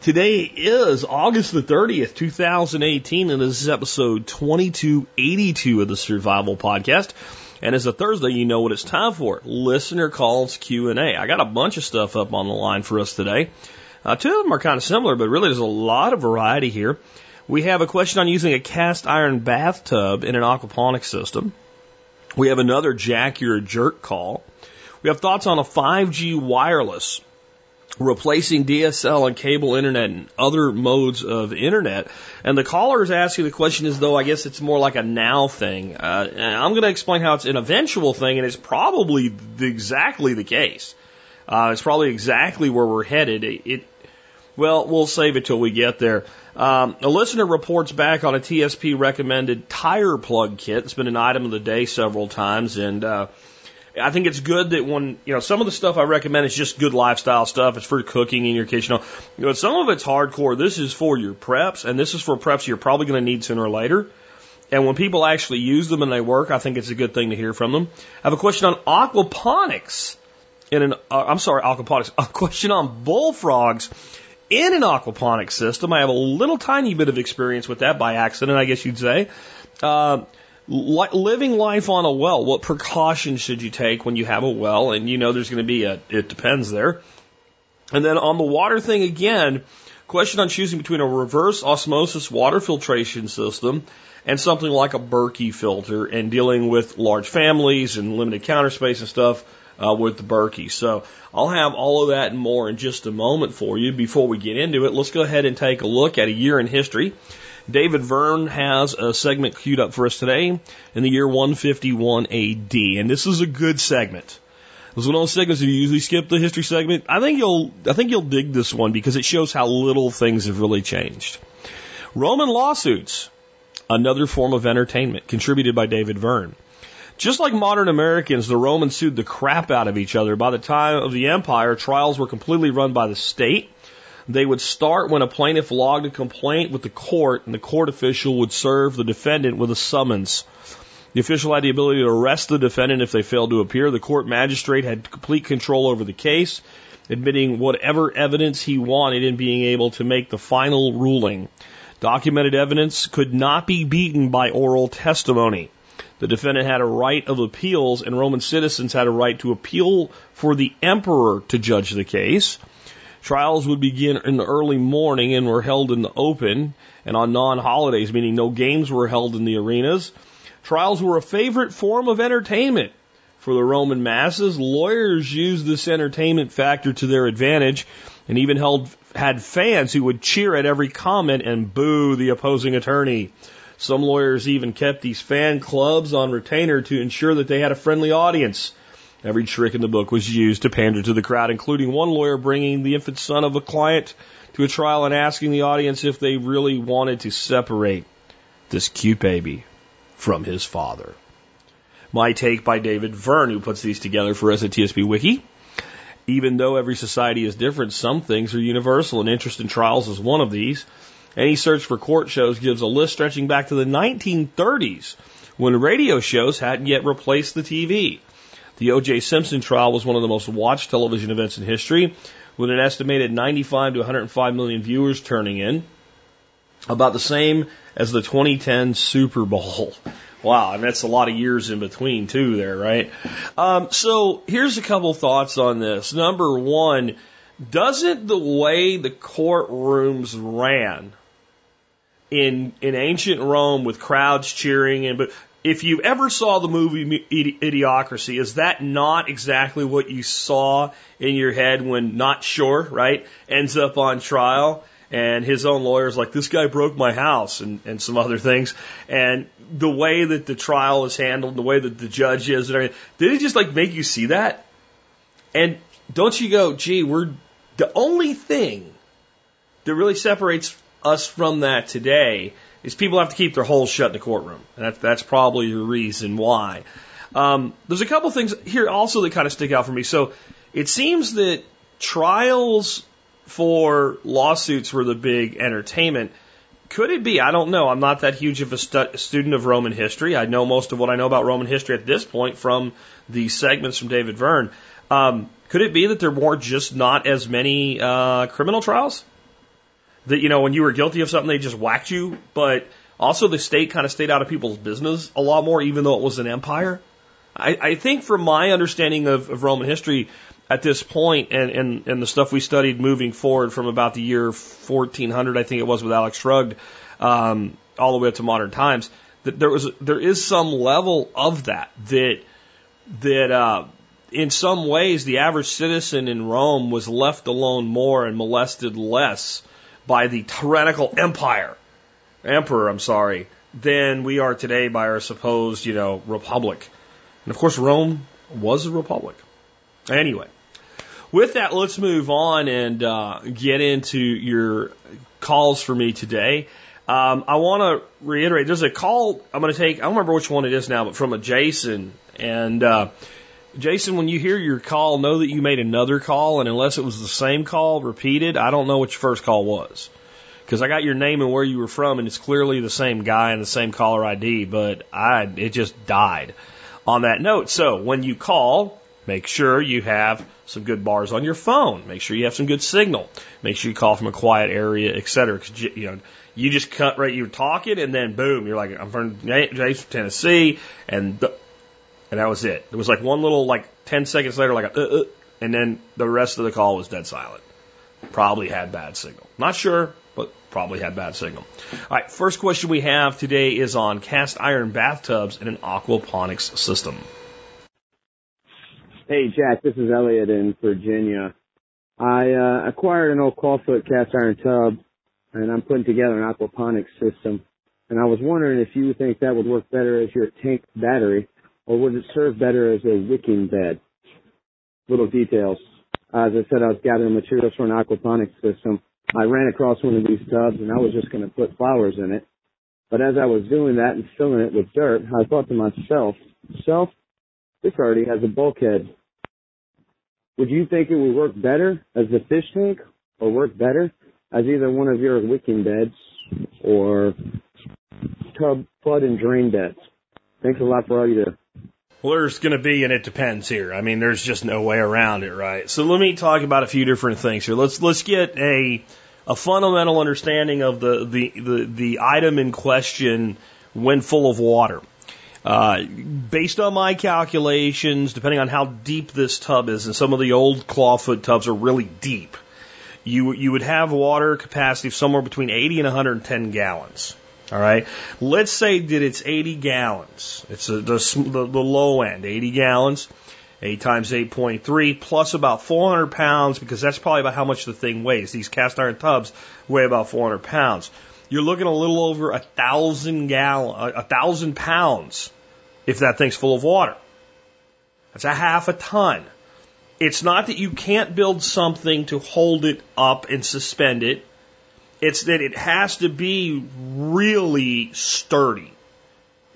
Today is August the 30th, 2018, and this is episode 2282 of the Survival Podcast. And as a Thursday, you know what it's time for. Listener calls Q&A. I got a bunch of stuff up on the line for us today. Uh, two of them are kind of similar, but really there's a lot of variety here. We have a question on using a cast iron bathtub in an aquaponics system. We have another Jack You're a Jerk call. We have thoughts on a 5G wireless replacing DSL and cable internet and other modes of internet. And the caller is asking the question as though I guess it's more like a now thing. Uh, and I'm going to explain how it's an eventual thing, and it's probably the, exactly the case. Uh, it's probably exactly where we're headed. It, it well, we'll save it till we get there. Um, a listener reports back on a TSP recommended tire plug kit. It's been an item of the day several times, and uh, I think it's good that when you know some of the stuff I recommend is just good lifestyle stuff. It's for cooking in your kitchen. You know, some of it's hardcore. This is for your preps, and this is for preps you're probably going to need sooner or later. And when people actually use them and they work, I think it's a good thing to hear from them. I have a question on aquaponics. In an, uh, I'm sorry, aquaponics. A question on bullfrogs in an aquaponics system. I have a little tiny bit of experience with that by accident, I guess you'd say. Uh, li- living life on a well. What precautions should you take when you have a well? And you know there's going to be a, it depends there. And then on the water thing again, question on choosing between a reverse osmosis water filtration system and something like a Berkey filter and dealing with large families and limited counter space and stuff uh, with the Berkey. So I'll have all of that and more in just a moment for you. Before we get into it, let's go ahead and take a look at a year in history. David Verne has a segment queued up for us today in the year 151 AD, and this is a good segment. This is one of those segments you usually skip the history segment. I think you'll I think you'll dig this one because it shows how little things have really changed. Roman lawsuits, another form of entertainment contributed by David Verne. Just like modern Americans, the Romans sued the crap out of each other. By the time of the empire, trials were completely run by the state. They would start when a plaintiff logged a complaint with the court, and the court official would serve the defendant with a summons. The official had the ability to arrest the defendant if they failed to appear. The court magistrate had complete control over the case, admitting whatever evidence he wanted and being able to make the final ruling. Documented evidence could not be beaten by oral testimony. The defendant had a right of appeals, and Roman citizens had a right to appeal for the emperor to judge the case. Trials would begin in the early morning and were held in the open and on non holidays, meaning no games were held in the arenas. Trials were a favorite form of entertainment for the Roman masses. Lawyers used this entertainment factor to their advantage and even held, had fans who would cheer at every comment and boo the opposing attorney. Some lawyers even kept these fan clubs on retainer to ensure that they had a friendly audience. Every trick in the book was used to pander to the crowd, including one lawyer bringing the infant son of a client to a trial and asking the audience if they really wanted to separate this cute baby from his father. My take by David Verne, who puts these together for us at TSP Wiki. Even though every society is different, some things are universal, and interest in trials is one of these. Any search for court shows gives a list stretching back to the 1930s when radio shows hadn't yet replaced the TV. The O.J. Simpson trial was one of the most watched television events in history, with an estimated 95 to 105 million viewers turning in, about the same as the 2010 Super Bowl. Wow, and that's a lot of years in between too, there, right? Um, so here's a couple thoughts on this. Number one, doesn't the way the courtrooms ran in in ancient Rome with crowds cheering and but if you ever saw the movie Idiocracy, is that not exactly what you saw in your head when not sure, right? Ends up on trial and his own lawyer's like, this guy broke my house and, and some other things. And the way that the trial is handled, the way that the judge is and everything, did it just like make you see that? And don't you go, gee, we're the only thing that really separates us from that today is people have to keep their holes shut in the courtroom. And that, that's probably the reason why. Um, there's a couple things here also that kind of stick out for me. So it seems that trials for lawsuits were the big entertainment. Could it be? I don't know. I'm not that huge of a stu- student of Roman history. I know most of what I know about Roman history at this point from the segments from David Verne. Um, could it be that there were just not as many uh, criminal trials? That you know, when you were guilty of something, they just whacked you. But also, the state kind of stayed out of people's business a lot more, even though it was an empire. I, I think, from my understanding of, of Roman history, at this point and, and, and the stuff we studied moving forward from about the year 1400, I think it was with Alex Shrugged, um, all the way up to modern times, that there was, there is some level of that, that, that, uh, in some ways the average citizen in Rome was left alone more and molested less by the tyrannical empire, emperor, I'm sorry, than we are today by our supposed, you know, republic. And of course, Rome was a republic. Anyway, with that, let's move on and uh, get into your calls for me today. Um, I want to reiterate there's a call I'm going to take, I don't remember which one it is now, but from a Jason. And uh, Jason, when you hear your call, know that you made another call, and unless it was the same call repeated, I don't know what your first call was. Because I got your name and where you were from, and it's clearly the same guy and the same caller ID, but I it just died on that note. So when you call, make sure you have some good bars on your phone. Make sure you have some good signal. Make sure you call from a quiet area, et cetera. Cause you, you know, you just cut right, you're talking and then boom, you're like, I'm from Jason, Tennessee. And, the, and that was it. There was like one little, like 10 seconds later, like a, uh, uh, and then the rest of the call was dead silent. Probably had bad signal. Not sure, but probably had bad signal. All right. First question we have today is on cast iron bathtubs in an aquaponics system. Hey, Jack, this is Elliot in Virginia. I uh, acquired an old clawfoot cast iron tub, and I'm putting together an aquaponics system. And I was wondering if you think that would work better as your tank battery, or would it serve better as a wicking bed? Little details. As I said, I was gathering materials for an aquaponics system. I ran across one of these tubs, and I was just going to put flowers in it. But as I was doing that and filling it with dirt, I thought to myself, self, this already has a bulkhead. Would you think it would work better as a fish tank or work better as either one of your wicking beds or tub flood and drain beds? Thanks a lot for all you do. Well, there's going to be, and it depends here. I mean, there's just no way around it, right? So let me talk about a few different things here. Let's let's get a a fundamental understanding of the the the, the item in question when full of water. Uh, based on my calculations, depending on how deep this tub is, and some of the old clawfoot tubs are really deep, you you would have water capacity of somewhere between 80 and 110 gallons. All right. Let's say that it's 80 gallons. It's a, the, the, the low end, 80 gallons. 8 times 8.3 plus about 400 pounds because that's probably about how much the thing weighs. These cast iron tubs weigh about 400 pounds. You're looking a little over a thousand gallon, a thousand pounds if that thing's full of water. That's a half a ton. It's not that you can't build something to hold it up and suspend it. It's that it has to be really sturdy.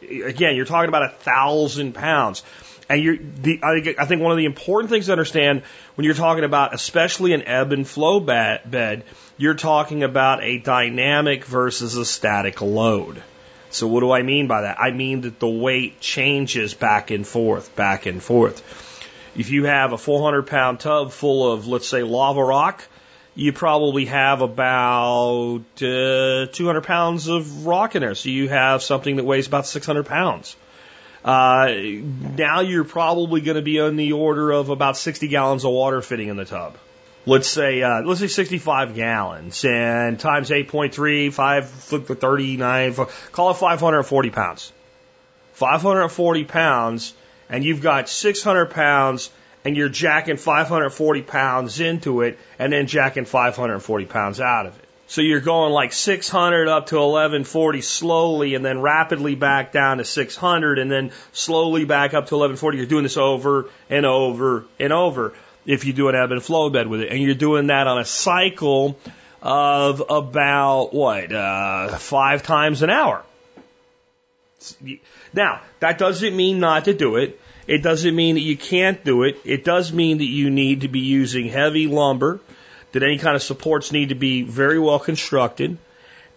Again, you're talking about a thousand pounds. And you're, the, I think one of the important things to understand when you're talking about, especially an ebb and flow bed, you're talking about a dynamic versus a static load. So what do I mean by that? I mean that the weight changes back and forth, back and forth. If you have a 400 pound tub full of, let's say, lava rock, you probably have about uh, 200 pounds of rock in there. So you have something that weighs about 600 pounds. Uh, now you're probably going to be on the order of about 60 gallons of water fitting in the tub let's say uh, let's say 65 gallons and times 8.3, 5 39, call it 540 pounds. 540 pounds, and you've got 600 pounds, and you're jacking 540 pounds into it, and then jacking 540 pounds out of it. So you're going like 600 up to 1140 slowly, and then rapidly back down to 600, and then slowly back up to 1140. You're doing this over and over and over if you do an ebb and flow bed with it. And you're doing that on a cycle of about what uh, five times an hour. Now that doesn't mean not to do it. It doesn't mean that you can't do it. It does mean that you need to be using heavy lumber, that any kind of supports need to be very well constructed,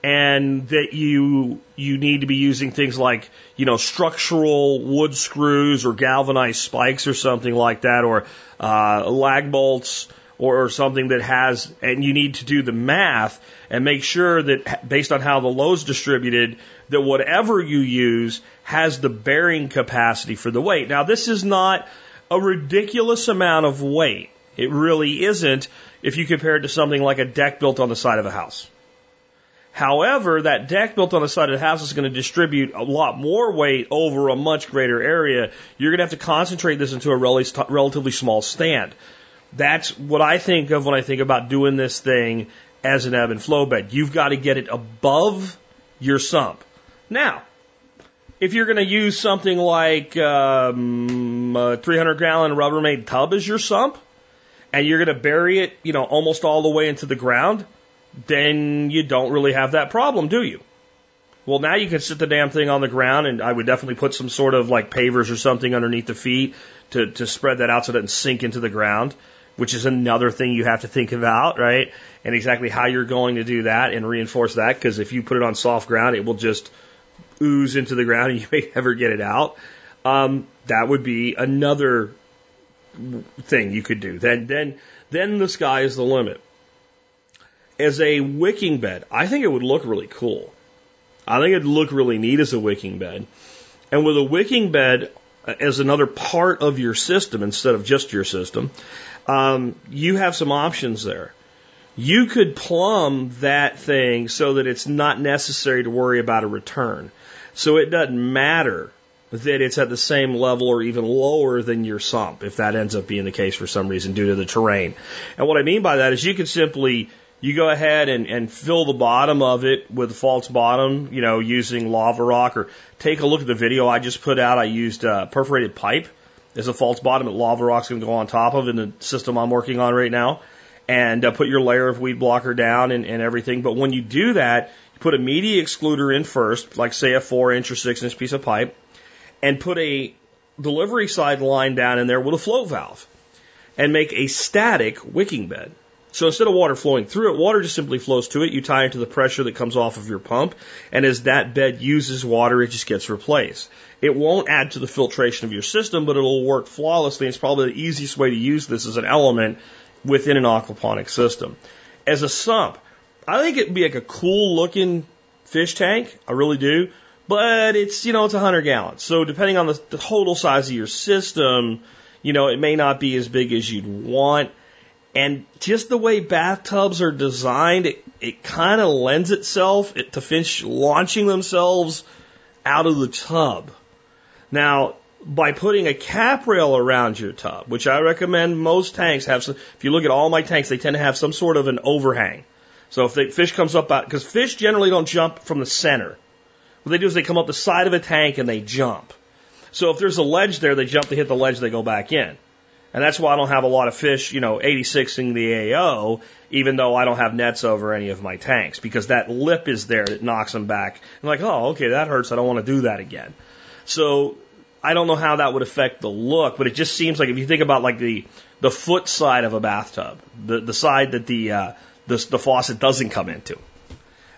and that you you need to be using things like you know structural wood screws or galvanized spikes or something like that, or uh, lag bolts or, or something that has, and you need to do the math and make sure that based on how the load's distributed, that whatever you use has the bearing capacity for the weight. Now, this is not a ridiculous amount of weight. It really isn't if you compare it to something like a deck built on the side of a house. However, that deck built on the side of the house is going to distribute a lot more weight over a much greater area. You're going to have to concentrate this into a relatively small stand. That's what I think of when I think about doing this thing as an ebb and flow bed. You've got to get it above your sump. Now, if you're going to use something like um, a 300 gallon Rubbermaid tub as your sump, and you're going to bury it, you know, almost all the way into the ground, then you don't really have that problem, do you? Well, now you can sit the damn thing on the ground, and I would definitely put some sort of like pavers or something underneath the feet to, to spread that out so it doesn't sink into the ground which is another thing you have to think about, right? And exactly how you're going to do that and reinforce that, because if you put it on soft ground, it will just ooze into the ground and you may never get it out. Um, that would be another thing you could do. Then, then, then the sky is the limit. As a wicking bed, I think it would look really cool. I think it'd look really neat as a wicking bed. And with a wicking bed as another part of your system instead of just your system, um, you have some options there. You could plumb that thing so that it's not necessary to worry about a return. So it doesn't matter that it's at the same level or even lower than your sump, if that ends up being the case for some reason due to the terrain. And what I mean by that is you could simply you go ahead and, and fill the bottom of it with a false bottom, you know, using lava rock or take a look at the video I just put out. I used uh, perforated pipe as a false bottom that lava rock's going to go on top of in the system I'm working on right now. And uh, put your layer of weed blocker down and, and everything. But when you do that, you put a media excluder in first, like say a four inch or six inch piece of pipe, and put a delivery side line down in there with a float valve and make a static wicking bed. So instead of water flowing through it, water just simply flows to it. You tie it to the pressure that comes off of your pump, and as that bed uses water, it just gets replaced. It won't add to the filtration of your system, but it'll work flawlessly. It's probably the easiest way to use this as an element within an aquaponic system. As a sump, I think it'd be like a cool looking fish tank. I really do. But it's, you know, it's 100 gallons. So depending on the, the total size of your system, you know, it may not be as big as you'd want. And just the way bathtubs are designed, it, it kind of lends itself to fish launching themselves out of the tub. Now, by putting a cap rail around your tub, which I recommend most tanks have some, if you look at all my tanks, they tend to have some sort of an overhang. So if the fish comes up out, because fish generally don't jump from the center. What they do is they come up the side of a tank and they jump. So if there's a ledge there, they jump to hit the ledge, they go back in. And that's why I don't have a lot of fish, you know, 86ing the AO, even though I don't have nets over any of my tanks, because that lip is there that knocks them back. I'm like, oh, okay, that hurts. I don't want to do that again. So I don't know how that would affect the look, but it just seems like if you think about like the the foot side of a bathtub, the the side that the uh, the, the faucet doesn't come into.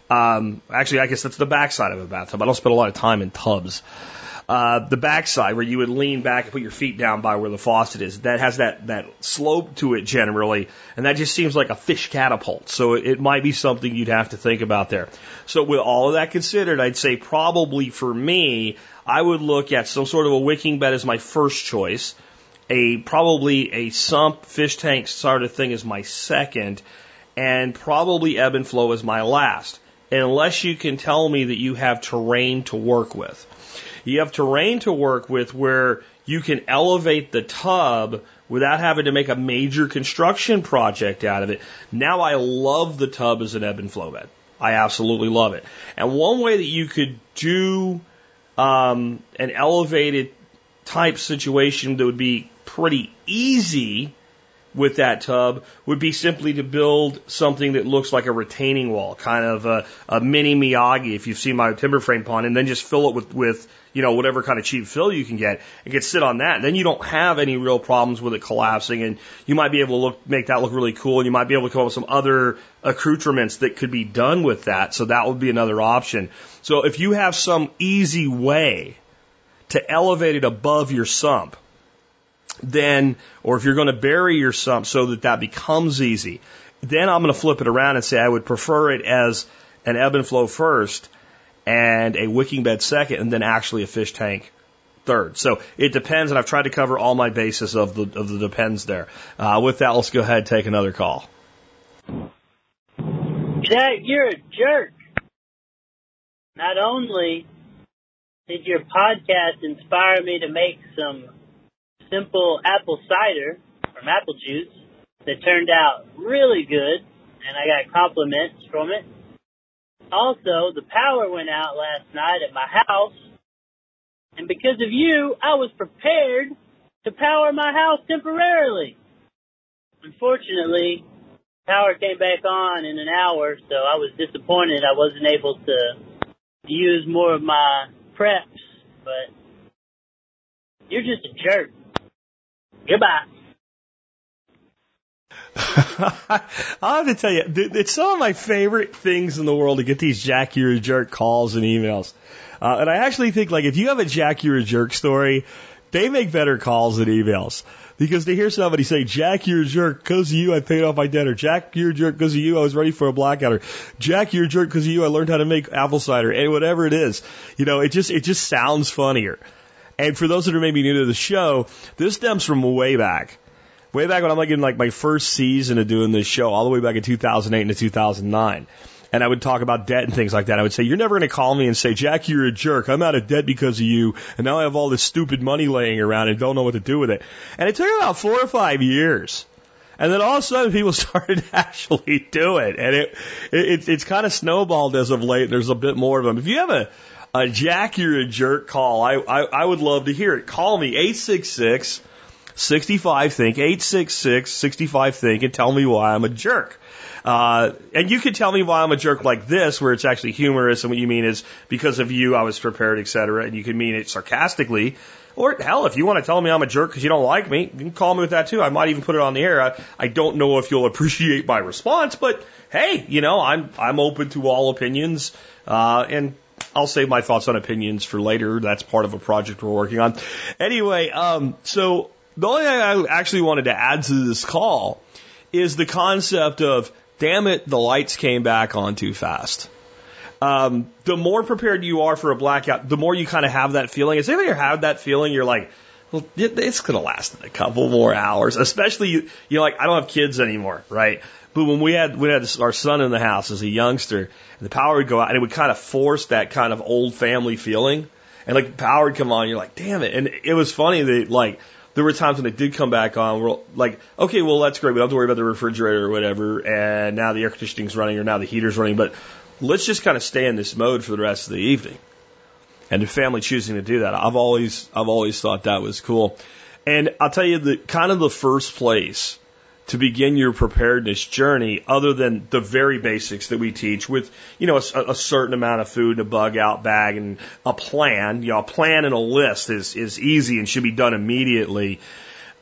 Um, actually, I guess that's the back side of a bathtub. I don't spend a lot of time in tubs uh, the backside where you would lean back and put your feet down by where the faucet is. That has that, that slope to it generally, and that just seems like a fish catapult. So it, it might be something you'd have to think about there. So with all of that considered, I'd say probably for me, I would look at some sort of a wicking bed as my first choice. A probably a sump fish tank sort of thing is my second, and probably ebb and flow is my last unless you can tell me that you have terrain to work with. You have terrain to work with where you can elevate the tub without having to make a major construction project out of it. Now I love the tub as an ebb and flow bed. I absolutely love it. And one way that you could do um, an elevated type situation that would be pretty easy with that tub would be simply to build something that looks like a retaining wall, kind of a, a mini Miyagi, if you've seen my timber frame pond, and then just fill it with, with, you know, whatever kind of cheap fill you can get and can sit on that. Then you don't have any real problems with it collapsing and you might be able to look, make that look really cool and you might be able to come up with some other accoutrements that could be done with that. So that would be another option. So if you have some easy way to elevate it above your sump, then, or if you're going to bury your sump so that that becomes easy, then I'm going to flip it around and say I would prefer it as an ebb and flow first and a wicking bed second and then actually a fish tank third. So it depends, and I've tried to cover all my bases of the of the depends there. Uh, with that, let's go ahead and take another call. Jack, you're a jerk. Not only did your podcast inspire me to make some simple apple cider from apple juice that turned out really good, and I got compliments from it. Also, the power went out last night at my house, and because of you, I was prepared to power my house temporarily. Unfortunately, power came back on in an hour, so I was disappointed I wasn't able to use more of my preps, but you're just a jerk. Goodbye. I have to tell you, it's some of my favorite things in the world to get these Jack you're a jerk calls and emails. Uh, and I actually think like if you have a Jack you're a jerk story, they make better calls than emails. Because to hear somebody say, Jack, you're a jerk, because of you, I paid off my debt, or Jack, you're a jerk, because of you, I was ready for a blackout, or Jack, you're a jerk, because of you, I learned how to make apple cider, and whatever it is, you know, it just, it just sounds funnier. And for those that are maybe new to the show, this stems from way back. Way back when I'm like in like my first season of doing this show, all the way back in 2008 into 2009 and I would talk about debt and things like that. I would say, You're never going to call me and say, Jack, you're a jerk. I'm out of debt because of you. And now I have all this stupid money laying around and don't know what to do with it. And it took about four or five years. And then all of a sudden people started to actually do it. And it, it it's kind of snowballed as of late. There's a bit more of them. If you have a, a Jack, you're a jerk call, I, I, I would love to hear it. Call me 866 65 Think, 866 65 Think, and tell me why I'm a jerk. Uh, and you could tell me why I'm a jerk like this, where it's actually humorous, and what you mean is because of you, I was prepared, etc. And you can mean it sarcastically. Or hell, if you want to tell me I'm a jerk because you don't like me, you can call me with that too. I might even put it on the air. I, I don't know if you'll appreciate my response, but hey, you know, I'm I'm open to all opinions, uh, and I'll save my thoughts on opinions for later. That's part of a project we're working on. Anyway, um, so the only thing I actually wanted to add to this call is the concept of damn it, the lights came back on too fast. Um, the more prepared you are for a blackout, the more you kind of have that feeling. Has anybody had that feeling? You're like, well, it's going to last a couple more hours, especially you, you know, like I don't have kids anymore, right? But when we had, we had our son in the house as a youngster, the power would go out and it would kind of force that kind of old family feeling. And like power would come on, you're like, damn it. And it was funny that like, there were times when they did come back on. We're like, okay, well that's great. We don't have to worry about the refrigerator or whatever. And now the air conditioning's running or now the heater's running. But let's just kind of stay in this mode for the rest of the evening. And the family choosing to do that, I've always I've always thought that was cool. And I'll tell you the kind of the first place to begin your preparedness journey other than the very basics that we teach with, you know, a, a, certain amount of food, and a bug out bag and a plan. You know, a plan and a list is, is easy and should be done immediately.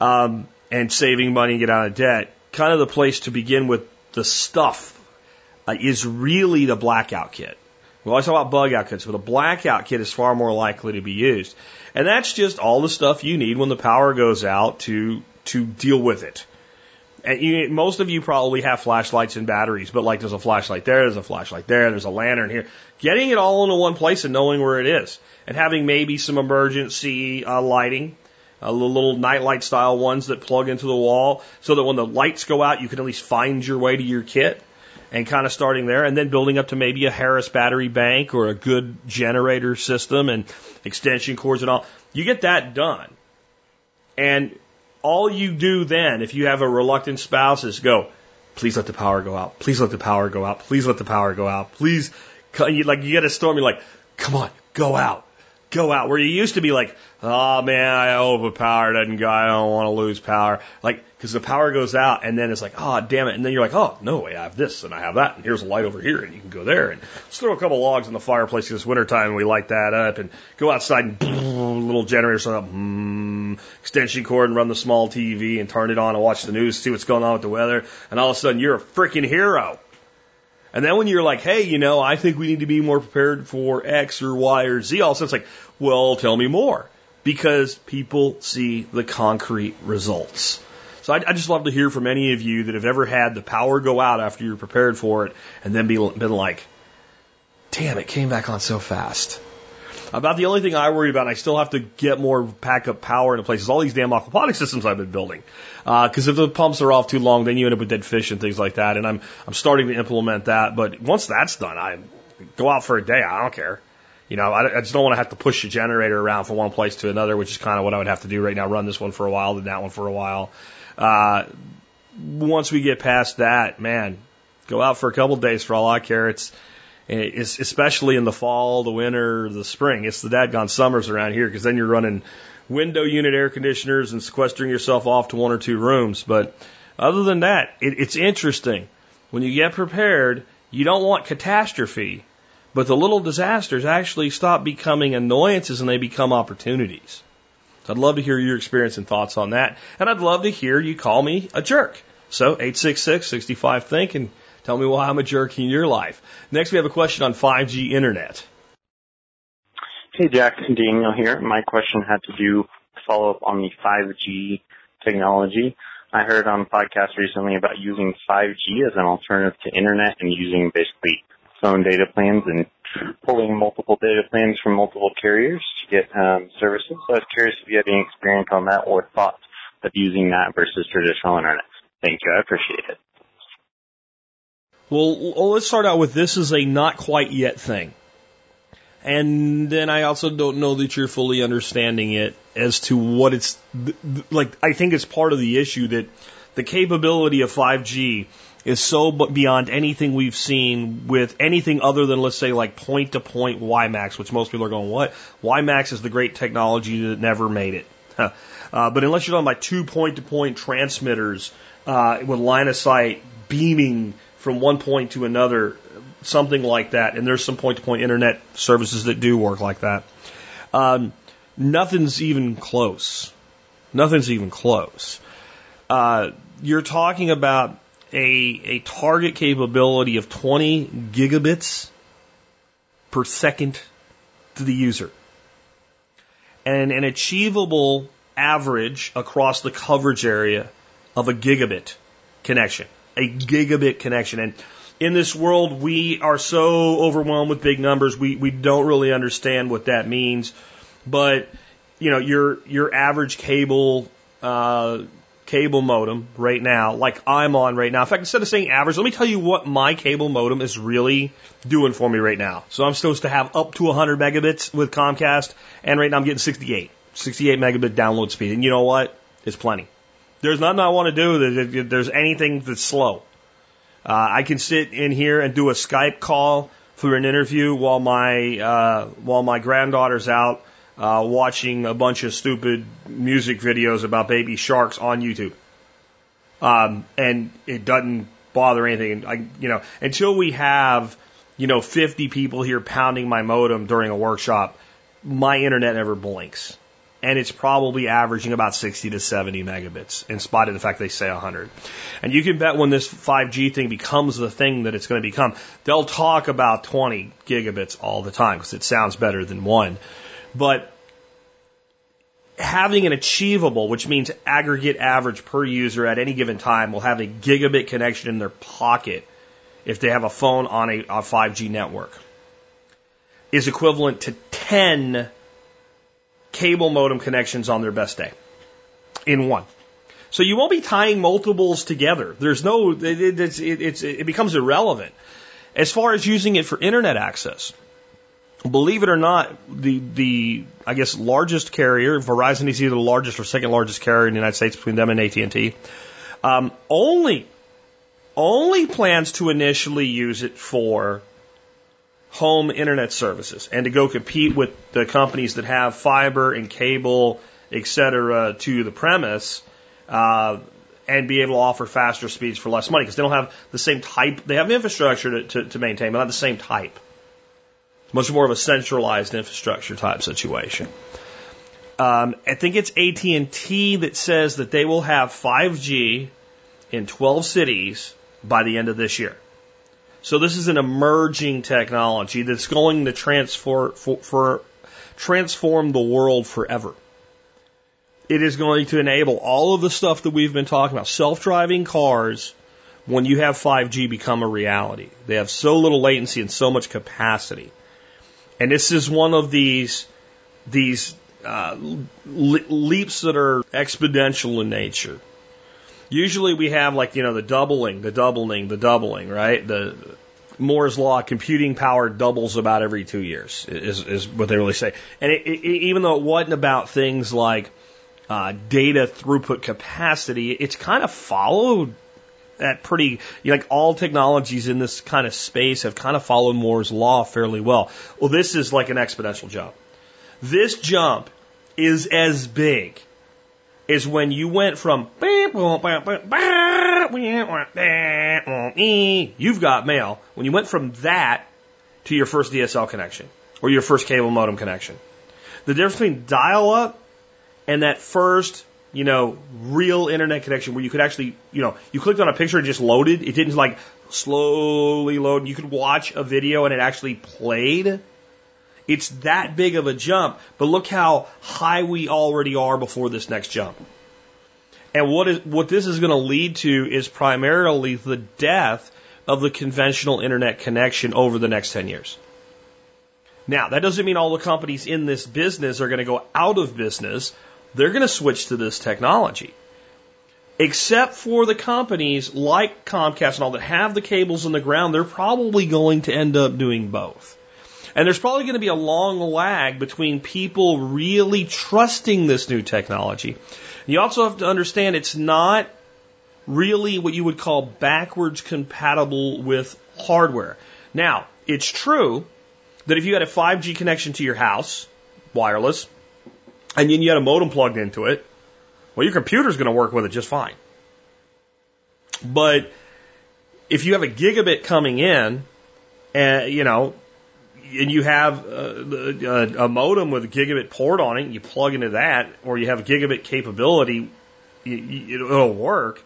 Um, and saving money and get out of debt. Kind of the place to begin with the stuff uh, is really the blackout kit. We always talk about bug out kits, but a blackout kit is far more likely to be used. And that's just all the stuff you need when the power goes out to, to deal with it. And you, most of you probably have flashlights and batteries, but like there's a flashlight there, there's a flashlight there, there's a lantern here. Getting it all into one place and knowing where it is, and having maybe some emergency uh, lighting, uh, little nightlight style ones that plug into the wall, so that when the lights go out, you can at least find your way to your kit. And kind of starting there, and then building up to maybe a Harris battery bank or a good generator system and extension cords and all. You get that done. And all you do then, if you have a reluctant spouse, is go, please let the power go out. Please let the power go out. Please let the power go out. Please, like you get a storm, you're like, come on, go out. Go out where you used to be like, oh man, I hope the power doesn't go. I don't want to lose power. Like, because the power goes out and then it's like, oh damn it. And then you're like, oh no, way, I have this and I have that and here's a light over here and you can go there and let's throw a couple logs in the fireplace this wintertime and we light that up and go outside and little generator set mm, extension cord and run the small TV and turn it on and watch the news, see what's going on with the weather. And all of a sudden you're a freaking hero. And then when you're like, hey, you know, I think we need to be more prepared for X or Y or Z, all of a sudden it's like, well, tell me more. Because people see the concrete results. So I'd, I'd just love to hear from any of you that have ever had the power go out after you're prepared for it and then be, been like, damn, it came back on so fast. About the only thing I worry about, and I still have to get more backup power into places, all these damn aquaponic systems I've been building. Because uh, if the pumps are off too long, then you end up with dead fish and things like that. And I'm I'm starting to implement that. But once that's done, I go out for a day. I don't care. You know, I, I just don't want to have to push the generator around from one place to another, which is kind of what I would have to do right now. Run this one for a while, then that one for a while. Uh, once we get past that, man, go out for a couple days for all I care. It's Eh, it's especially in the fall, the winter, the spring. It's the dadgone summers around here because then you're running window unit air conditioners and sequestering yourself off to one or two rooms. But other than that, it, it's interesting. When you get prepared, you don't want catastrophe, but the little disasters actually stop becoming annoyances and they become opportunities. I'd love to hear your experience and thoughts on that. And I'd love to hear you call me a jerk. So 866 65 Think and Tell me why I'm a jerk in your life. Next, we have a question on 5G internet. Hey, Jack. Daniel here. My question had to do follow up on the 5G technology. I heard on a podcast recently about using 5G as an alternative to internet and using basically phone data plans and pulling multiple data plans from multiple carriers to get um, services. So I was curious if you had any experience on that or thoughts of using that versus traditional internet. Thank you. I appreciate it. Well, let's start out with this is a not quite yet thing. And then I also don't know that you're fully understanding it as to what it's like. I think it's part of the issue that the capability of 5G is so beyond anything we've seen with anything other than, let's say, like point to point WiMAX, which most people are going, what? WiMAX is the great technology that never made it. uh, but unless you're talking about two point to point transmitters uh, with line of sight beaming from one point to another, something like that. And there's some point to point internet services that do work like that. Um, nothing's even close. Nothing's even close. Uh, you're talking about a, a target capability of 20 gigabits per second to the user. And an achievable average across the coverage area of a gigabit connection a gigabit connection. And in this world, we are so overwhelmed with big numbers, we, we don't really understand what that means. But, you know, your, your average cable, uh, cable modem right now, like I'm on right now. In fact, instead of saying average, let me tell you what my cable modem is really doing for me right now. So I'm supposed to have up to 100 megabits with Comcast, and right now I'm getting 68. 68 megabit download speed. And you know what? It's plenty. There's nothing I want to do that there's anything that's slow. Uh, I can sit in here and do a Skype call for an interview while my uh, while my granddaughter's out uh, watching a bunch of stupid music videos about baby sharks on YouTube. Um, and it doesn't bother anything. I, you know, until we have, you know, 50 people here pounding my modem during a workshop, my internet never blinks and it's probably averaging about 60 to 70 megabits, in spite of the fact they say 100. And you can bet when this 5G thing becomes the thing that it's going to become, they'll talk about 20 gigabits all the time because it sounds better than one. But having an achievable, which means aggregate average per user at any given time, will have a gigabit connection in their pocket if they have a phone on a, a 5G network, is equivalent to 10 cable modem connections on their best day in one. So you won't be tying multiples together. There's no, it, it, it, it becomes irrelevant. As far as using it for internet access, believe it or not, the, the, I guess, largest carrier, Verizon is either the largest or second largest carrier in the United States between them and AT&T, um, only, only plans to initially use it for home internet services and to go compete with the companies that have fiber and cable, et cetera, to the premise, uh, and be able to offer faster speeds for less money because they don't have the same type. They have infrastructure to, to, to maintain, but not the same type. Much more of a centralized infrastructure type situation. Um, I think it's AT and T that says that they will have 5G in 12 cities by the end of this year. So this is an emerging technology that's going to transfer, for, for, transform the world forever. It is going to enable all of the stuff that we've been talking about. Self-driving cars, when you have 5G, become a reality. They have so little latency and so much capacity. And this is one of these, these uh, leaps that are exponential in nature. Usually we have like, you know, the doubling, the doubling, the doubling, right? The Moore's law, computing power doubles about every two years, is, is what they really say. And it, it, even though it wasn't about things like uh, data throughput capacity, it's kind of followed that pretty, you know, like all technologies in this kind of space have kind of followed Moore's law fairly well. Well, this is like an exponential jump. This jump is as big is when you went from you've got mail when you went from that to your first DSL connection or your first cable modem connection. The difference between dial up and that first, you know, real internet connection where you could actually, you know, you clicked on a picture and just loaded. It didn't like slowly load. You could watch a video and it actually played. It's that big of a jump, but look how high we already are before this next jump. And what is what this is going to lead to is primarily the death of the conventional internet connection over the next 10 years. Now, that doesn't mean all the companies in this business are going to go out of business. They're going to switch to this technology. Except for the companies like Comcast and all that have the cables in the ground, they're probably going to end up doing both. And there's probably going to be a long lag between people really trusting this new technology. You also have to understand it's not really what you would call backwards compatible with hardware. Now, it's true that if you had a 5G connection to your house, wireless, and then you had a modem plugged into it, well, your computer's going to work with it just fine. But if you have a gigabit coming in, and you know, and you have a, a, a modem with a gigabit port on it, and you plug into that, or you have gigabit capability, it'll work.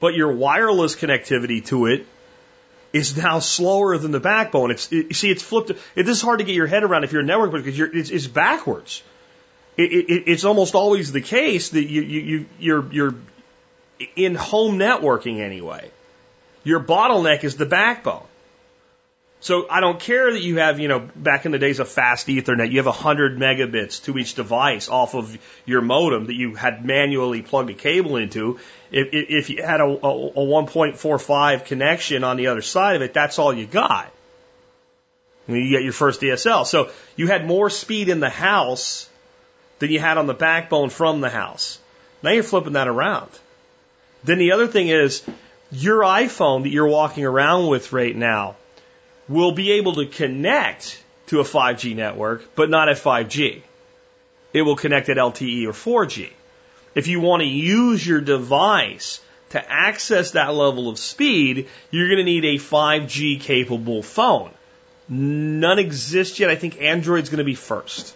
But your wireless connectivity to it is now slower than the backbone. It's it, see, it's flipped. It, this is hard to get your head around if you're a network because you're, it's, it's backwards. It, it, it's almost always the case that you, you, you you're you're in home networking anyway. Your bottleneck is the backbone. So I don't care that you have, you know, back in the days of fast Ethernet, you have 100 megabits to each device off of your modem that you had manually plugged a cable into. If, if you had a, a, a 1.45 connection on the other side of it, that's all you got. You get your first DSL. So you had more speed in the house than you had on the backbone from the house. Now you're flipping that around. Then the other thing is your iPhone that you're walking around with right now will be able to connect to a 5G network, but not at 5G. It will connect at LTE or 4G. If you want to use your device to access that level of speed, you're going to need a 5G capable phone. None exist yet. I think Android's going to be first.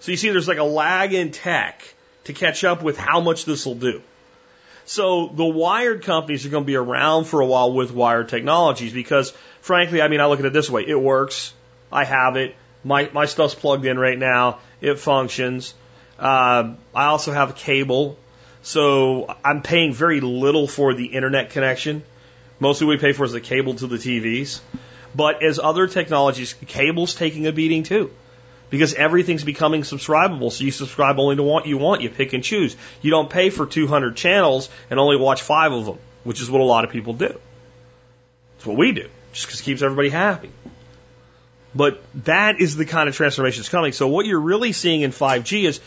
So you see, there's like a lag in tech to catch up with how much this will do. So the wired companies are going to be around for a while with wired technologies because frankly, I mean, I look at it this way. It works. I have it. My, my stuff's plugged in right now. It functions. Uh, I also have a cable. So I'm paying very little for the internet connection. Mostly we pay for is the cable to the TVs. But as other technologies, cable's taking a beating too. Because everything's becoming subscribable. So you subscribe only to what you want. You pick and choose. You don't pay for 200 channels and only watch five of them, which is what a lot of people do. It's what we do just because it keeps everybody happy. But that is the kind of transformation that's coming. So what you're really seeing in 5G is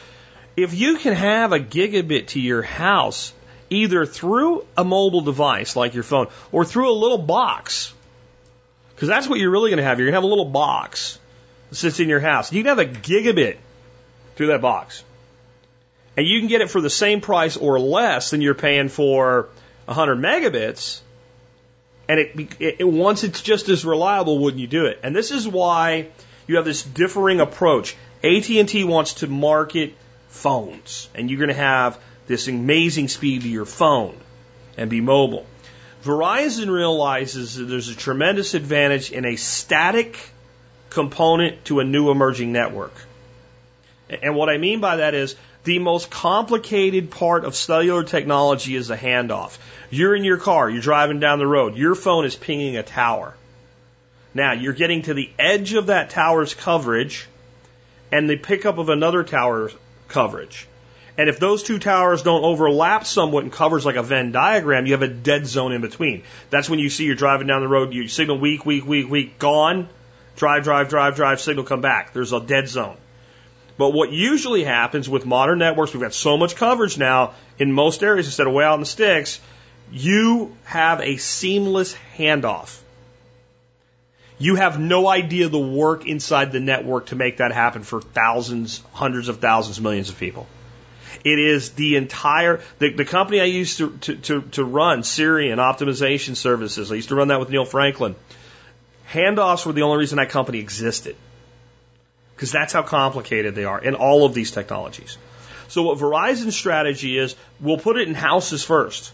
if you can have a gigabit to your house, either through a mobile device like your phone or through a little box. Because that's what you're really going to have. You're going to have a little box sits in your house. You can have a gigabit through that box. And you can get it for the same price or less than you're paying for 100 megabits. And it, it, once it's just as reliable, wouldn't you do it? And this is why you have this differing approach. AT&T wants to market phones, and you're going to have this amazing speed to your phone and be mobile. Verizon realizes that there's a tremendous advantage in a static component to a new emerging network. And what I mean by that is the most complicated part of cellular technology is the handoff. You're in your car, you're driving down the road, your phone is pinging a tower. Now, you're getting to the edge of that tower's coverage and the pickup of another tower's coverage. And if those two towers don't overlap somewhat and covers like a Venn diagram, you have a dead zone in between. That's when you see you're driving down the road, you signal weak, weak, weak, weak, gone, drive, drive, drive, drive, signal come back. There's a dead zone. But what usually happens with modern networks, we've got so much coverage now in most areas instead of way out in the sticks, you have a seamless handoff. You have no idea the work inside the network to make that happen for thousands, hundreds of thousands, millions of people. It is the entire the, the company I used to, to, to, to run, Sirian Optimization Services. I used to run that with Neil Franklin. Handoffs were the only reason that company existed because that's how complicated they are in all of these technologies. So what Verizon's strategy is, we'll put it in houses first.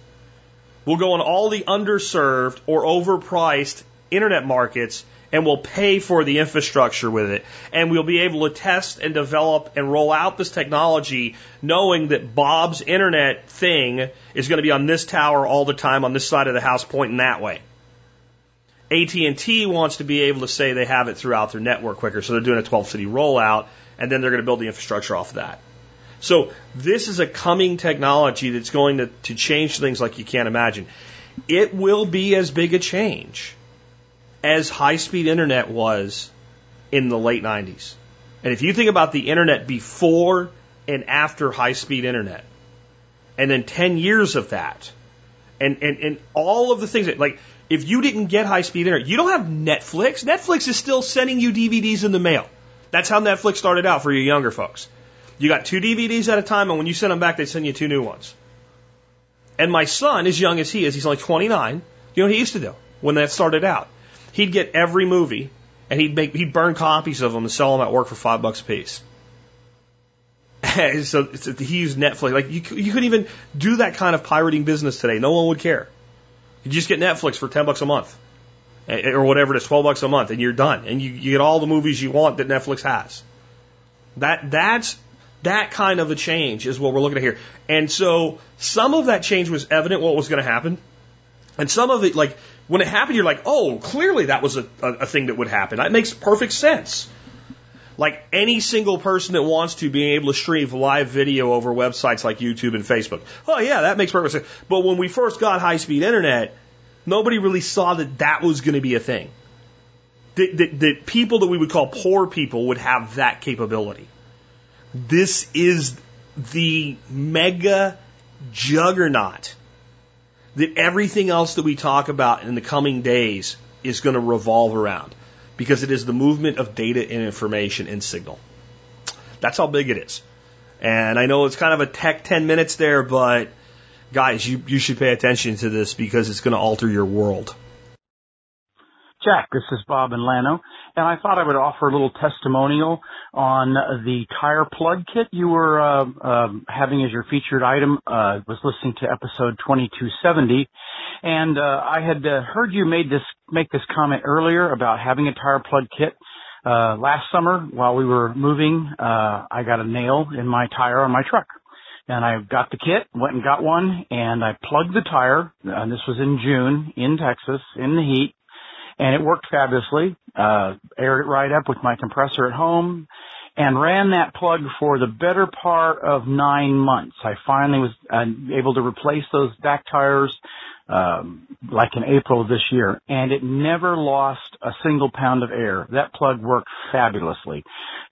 We'll go in all the underserved or overpriced internet markets and we'll pay for the infrastructure with it. And we'll be able to test and develop and roll out this technology knowing that Bob's internet thing is going to be on this tower all the time on this side of the house pointing that way. AT&T wants to be able to say they have it throughout their network quicker, so they're doing a 12 city rollout, and then they're going to build the infrastructure off of that. So this is a coming technology that's going to, to change things like you can't imagine. It will be as big a change as high speed internet was in the late 90s. And if you think about the internet before and after high speed internet, and then 10 years of that, and, and, and all of the things that, like, if you didn't get high speed internet, you don't have Netflix. Netflix is still sending you DVDs in the mail. That's how Netflix started out for you younger folks. You got two DVDs at a time, and when you send them back, they send you two new ones. And my son, as young as he is, he's only 29. You know what he used to do when that started out? He'd get every movie, and he'd make he'd burn copies of them and sell them at work for five bucks a piece. so, so he used Netflix. Like you, you couldn't even do that kind of pirating business today. No one would care. You just get Netflix for 10 bucks a month or whatever it is, 12 bucks a month and you're done. And you, you get all the movies you want that Netflix has. That, that's, that kind of a change is what we're looking at here. And so some of that change was evident what was going to happen. And some of it, like, when it happened, you're like, oh, clearly that was a, a, a thing that would happen. That makes perfect sense. Like any single person that wants to being able to stream live video over websites like YouTube and Facebook. Oh yeah, that makes perfect sense. But when we first got high speed internet, nobody really saw that that was going to be a thing. That, that, that people that we would call poor people would have that capability. This is the mega juggernaut that everything else that we talk about in the coming days is going to revolve around because it is the movement of data and information in signal. That's how big it is. And I know it's kind of a tech 10 minutes there, but guys, you, you should pay attention to this because it's going to alter your world. Jack, this is Bob and Llano, and I thought I would offer a little testimonial on the tire plug kit you were uh, uh, having as your featured item. Uh, was listening to episode 2270, and uh, I had uh, heard you made this make this comment earlier about having a tire plug kit. Uh, last summer, while we were moving, uh I got a nail in my tire on my truck and I got the kit, went and got one, and I plugged the tire. And this was in June in Texas in the heat, and it worked fabulously. Uh, aired it right up with my compressor at home and ran that plug for the better part of nine months. I finally was uh, able to replace those back tires, um, like in April of this year, and it never lost a single pound of air. That plug worked fabulously.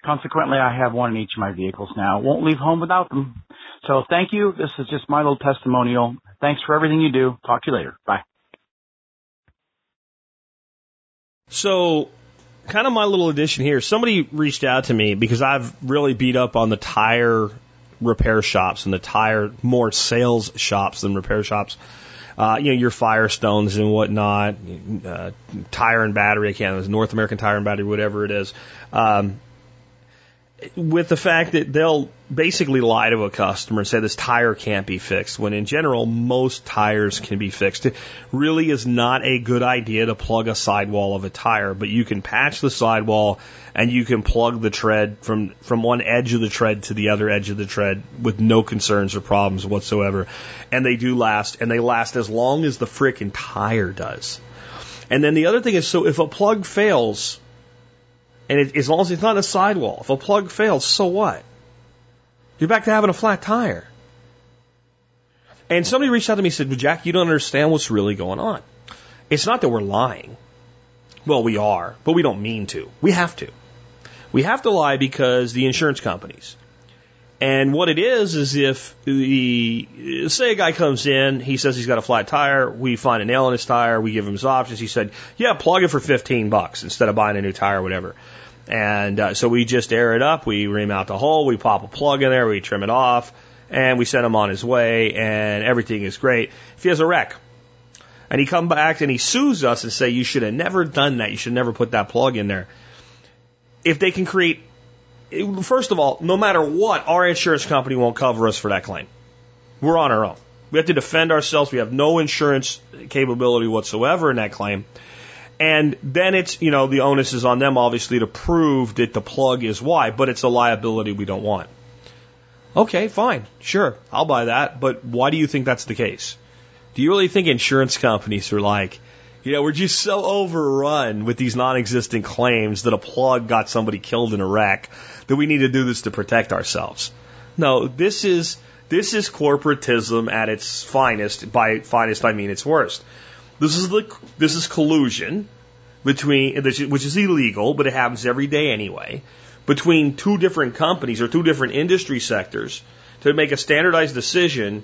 Consequently, I have one in each of my vehicles now. Won't leave home without them. So thank you. This is just my little testimonial. Thanks for everything you do. Talk to you later. Bye. So, kind of my little addition here. Somebody reached out to me because I've really beat up on the tire repair shops and the tire more sales shops than repair shops. Uh, you know, your Firestones and whatnot, uh, tire and battery, I can't, North American tire and battery, whatever it is. Um, with the fact that they'll basically lie to a customer and say this tire can't be fixed, when in general, most tires can be fixed. It really is not a good idea to plug a sidewall of a tire, but you can patch the sidewall and you can plug the tread from, from one edge of the tread to the other edge of the tread with no concerns or problems whatsoever. And they do last, and they last as long as the frickin' tire does. And then the other thing is, so if a plug fails, and it, as long as it's not a sidewall, if a plug fails, so what? You're back to having a flat tire. And somebody reached out to me and said, well, Jack, you don't understand what's really going on. It's not that we're lying. Well, we are, but we don't mean to. We have to. We have to lie because the insurance companies. And what it is, is if the, say a guy comes in, he says he's got a flat tire, we find a nail in his tire, we give him his options. He said, yeah, plug it for 15 bucks instead of buying a new tire or whatever. And uh, so we just air it up, we ream out the hole, we pop a plug in there, we trim it off, and we send him on his way, and everything is great. If he has a wreck, and he come back and he sues us and say, you should have never done that, you should never put that plug in there. If they can create, first of all, no matter what, our insurance company won't cover us for that claim. We're on our own. We have to defend ourselves. We have no insurance capability whatsoever in that claim. And then it's, you know, the onus is on them, obviously, to prove that the plug is why, but it's a liability we don't want. Okay, fine. Sure. I'll buy that. But why do you think that's the case? Do you really think insurance companies are like, you know, we're just so overrun with these non existent claims that a plug got somebody killed in wreck that we need to do this to protect ourselves? No, this is, this is corporatism at its finest. By finest, I mean its worst. This is the this is collusion between which is illegal, but it happens every day anyway. Between two different companies or two different industry sectors to make a standardized decision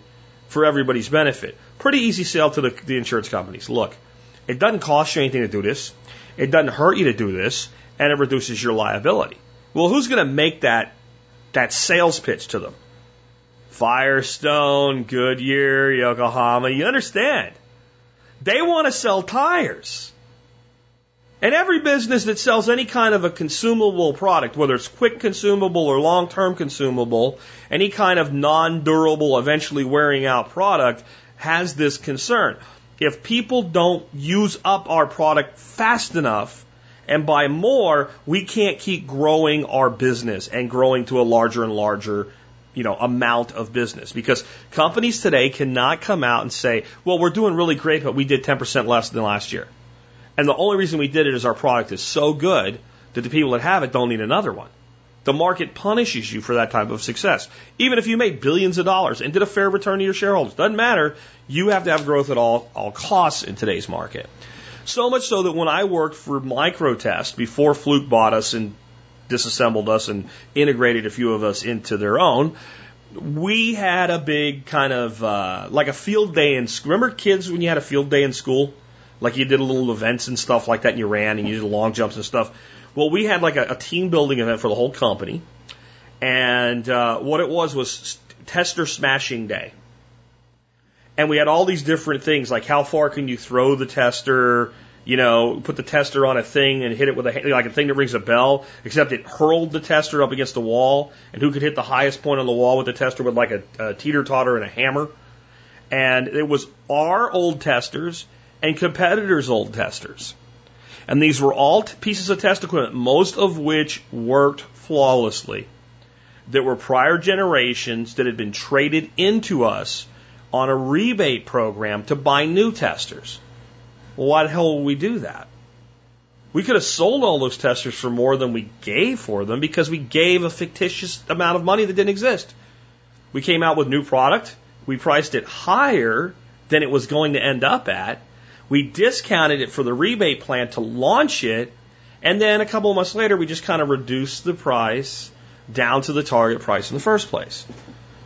for everybody's benefit. Pretty easy sell to the, the insurance companies. Look, it doesn't cost you anything to do this. It doesn't hurt you to do this, and it reduces your liability. Well, who's going to make that that sales pitch to them? Firestone, Goodyear, Yokohama. You understand? They want to sell tires. And every business that sells any kind of a consumable product, whether it's quick consumable or long term consumable, any kind of non durable, eventually wearing out product, has this concern. If people don't use up our product fast enough and buy more, we can't keep growing our business and growing to a larger and larger you know, amount of business because companies today cannot come out and say, well, we're doing really great, but we did 10% less than last year. And the only reason we did it is our product is so good that the people that have it don't need another one. The market punishes you for that type of success. Even if you made billions of dollars and did a fair return to your shareholders, doesn't matter. You have to have growth at all, all costs in today's market. So much so that when I worked for Microtest before Fluke bought us and disassembled us and integrated a few of us into their own. We had a big kind of uh, like a field day in school. Remember kids when you had a field day in school? Like you did little events and stuff like that and you ran and you did long jumps and stuff. Well, we had like a, a team building event for the whole company. And uh, what it was was tester smashing day. And we had all these different things like how far can you throw the tester, you know, put the tester on a thing and hit it with a like a thing that rings a bell, except it hurled the tester up against the wall, and who could hit the highest point on the wall with the tester with like a, a teeter totter and a hammer. And it was our old testers and competitors' old testers. And these were all pieces of test equipment, most of which worked flawlessly. That were prior generations that had been traded into us on a rebate program to buy new testers. Well, why the hell would we do that? We could have sold all those testers for more than we gave for them because we gave a fictitious amount of money that didn't exist. We came out with new product. We priced it higher than it was going to end up at. We discounted it for the rebate plan to launch it. And then a couple of months later, we just kind of reduced the price down to the target price in the first place.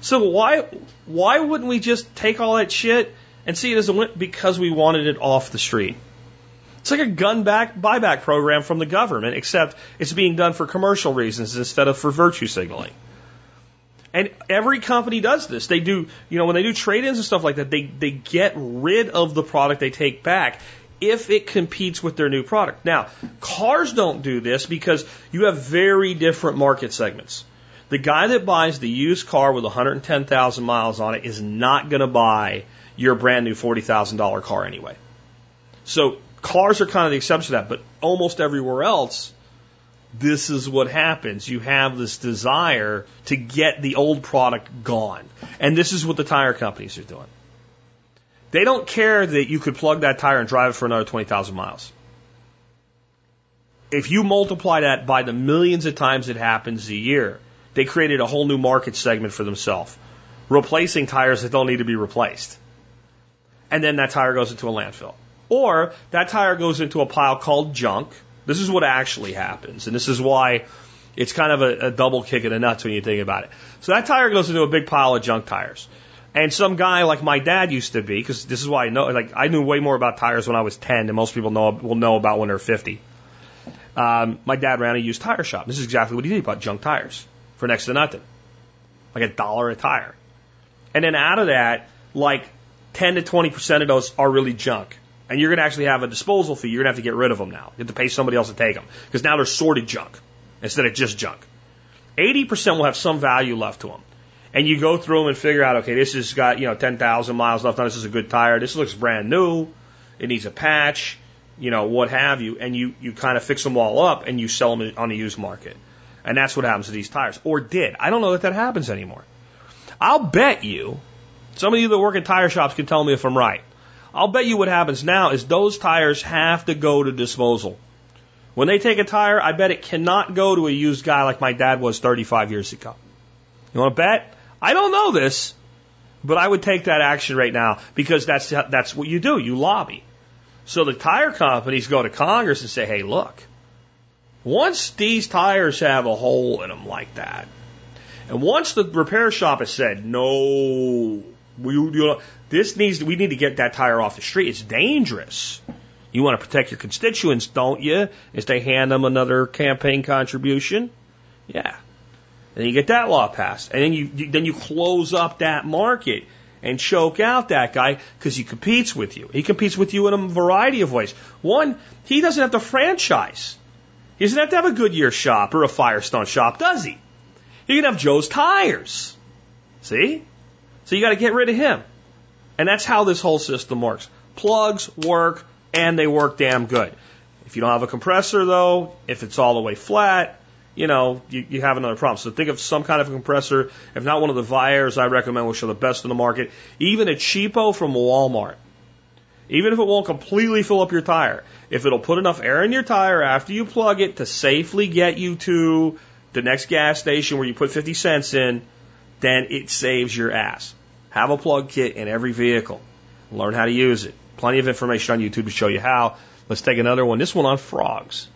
So why, why wouldn't we just take all that shit and see it as a win because we wanted it off the street. It's like a gun back buyback program from the government, except it's being done for commercial reasons instead of for virtue signaling. And every company does this. They do, you know, when they do trade-ins and stuff like that, they, they get rid of the product they take back if it competes with their new product. Now, cars don't do this because you have very different market segments. The guy that buys the used car with 110,000 miles on it is not going to buy your brand new $40,000 car anyway. So cars are kind of the exception to that, but almost everywhere else, this is what happens. You have this desire to get the old product gone. And this is what the tire companies are doing. They don't care that you could plug that tire and drive it for another 20,000 miles. If you multiply that by the millions of times it happens a year, they created a whole new market segment for themselves, replacing tires that don't need to be replaced. And then that tire goes into a landfill. Or that tire goes into a pile called junk, this is what actually happens. And this is why it's kind of a, a double kick in the nuts when you think about it. So that tire goes into a big pile of junk tires. And some guy like my dad used to be, because this is why I know, like I knew way more about tires when I was 10 than most people know will know about when they're 50. Um, my dad ran a used tire shop. This is exactly what he did. He bought junk tires for next to nothing, like a dollar a tire. And then out of that, like 10 to 20 percent of those are really junk and you're going to actually have a disposal fee. You're going to have to get rid of them now. You have to pay somebody else to take them because now they're sorted junk instead of just junk. 80% will have some value left to them. And you go through them and figure out, okay, this has got, you know, 10,000 miles left on this is a good tire. This looks brand new. It needs a patch, you know, what have you. And you, you kind of fix them all up and you sell them on the used market. And that's what happens to these tires. Or did. I don't know that that happens anymore. I'll bet you, some of you that work in tire shops can tell me if I'm right. I'll bet you what happens now is those tires have to go to disposal. When they take a tire, I bet it cannot go to a used guy like my dad was 35 years ago. You want to bet? I don't know this, but I would take that action right now because that's that's what you do. You lobby. So the tire companies go to Congress and say, "Hey, look, once these tires have a hole in them like that, and once the repair shop has said no, we, you this needs we need to get that tire off the street. It's dangerous. You want to protect your constituents, don't you? Is they hand them another campaign contribution? Yeah. And you get that law passed, and then you, you then you close up that market and choke out that guy because he competes with you. He competes with you in a variety of ways. One, he doesn't have to franchise. He doesn't have to have a Goodyear shop or a Firestone shop, does he? He can have Joe's tires. See? So you got to get rid of him. And that's how this whole system works. Plugs work and they work damn good. If you don't have a compressor though, if it's all the way flat, you know, you, you have another problem. So think of some kind of a compressor. If not one of the Viairs, I recommend, which are the best in the market. Even a cheapo from Walmart. Even if it won't completely fill up your tire, if it'll put enough air in your tire after you plug it to safely get you to the next gas station where you put 50 cents in, then it saves your ass. Have a plug kit in every vehicle. Learn how to use it. Plenty of information on YouTube to show you how. Let's take another one. This one on frogs.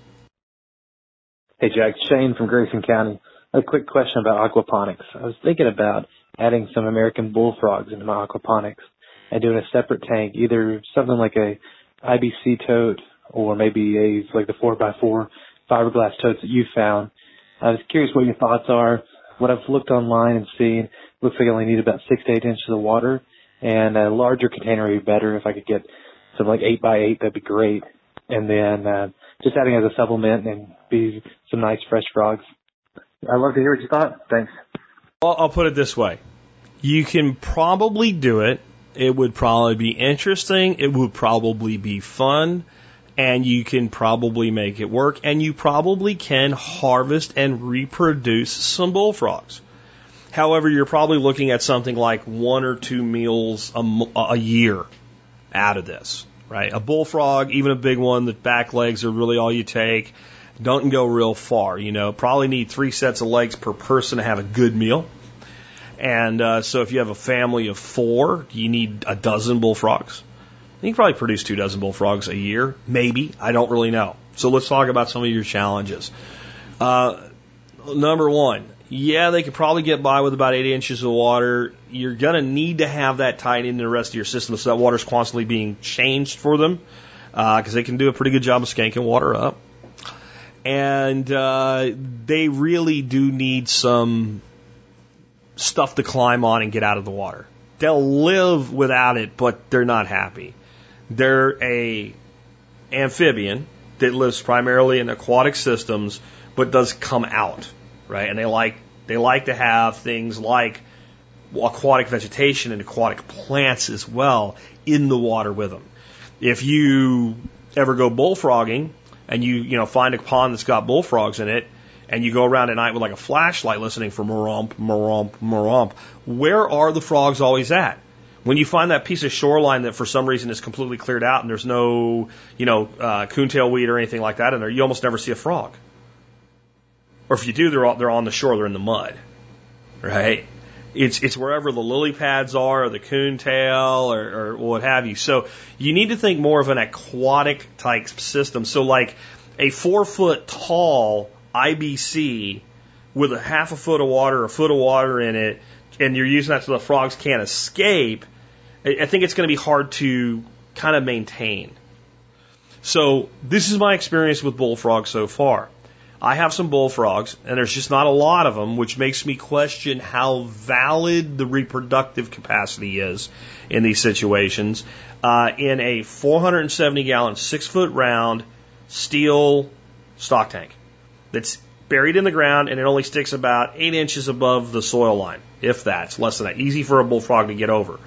Hey, Jack. Shane from Grayson County. A quick question about aquaponics. I was thinking about adding some American bullfrogs into my aquaponics and doing a separate tank, either something like a IBC tote or maybe a like the four by four fiberglass totes that you found. I was curious what your thoughts are. What I've looked online and seen looks like I only need about six to eight inches of water, and a larger container would be better. If I could get some like eight by eight, that'd be great. And then uh, just adding as a supplement and be some nice fresh frogs. I'd love to hear what you thought. Thanks. Well, I'll put it this way: you can probably do it. It would probably be interesting. It would probably be fun. And you can probably make it work. And you probably can harvest and reproduce some bullfrogs. However, you're probably looking at something like one or two meals a, a year out of this, right? A bullfrog, even a big one, the back legs are really all you take. Don't go real far, you know. Probably need three sets of legs per person to have a good meal. And uh, so if you have a family of four, you need a dozen bullfrogs. You can probably produce two dozen bullfrogs a year, maybe. I don't really know. So let's talk about some of your challenges. Uh, number one, yeah, they could probably get by with about 80 inches of water. You're going to need to have that tied into the rest of your system so that water's constantly being changed for them. because they can do a pretty good job of skanking water up. And uh, they really do need some stuff to climb on and get out of the water. They'll live without it, but they're not happy. They're a amphibian that lives primarily in aquatic systems, but does come out, right? And they like they like to have things like aquatic vegetation and aquatic plants as well in the water with them. If you ever go bullfrogging and you you know find a pond that's got bullfrogs in it, and you go around at night with like a flashlight listening for moromp, moromp, moromp, where are the frogs always at? When you find that piece of shoreline that for some reason is completely cleared out and there's no, you know, uh, coontail weed or anything like that in there, you almost never see a frog. Or if you do, they're all, they're on the shore, they're in the mud, right? It's it's wherever the lily pads are, or the coontail, or, or what have you. So you need to think more of an aquatic type system. So like a four foot tall IBC with a half a foot of water, a foot of water in it, and you're using that so the frogs can't escape, I think it's going to be hard to kind of maintain. So this is my experience with bullfrogs so far. I have some bullfrogs, and there's just not a lot of them, which makes me question how valid the reproductive capacity is in these situations. Uh, in a 470 gallon, six foot round steel stock tank that's buried in the ground and it only sticks about eight inches above the soil line, if that's less than that. Easy for a bullfrog to get over.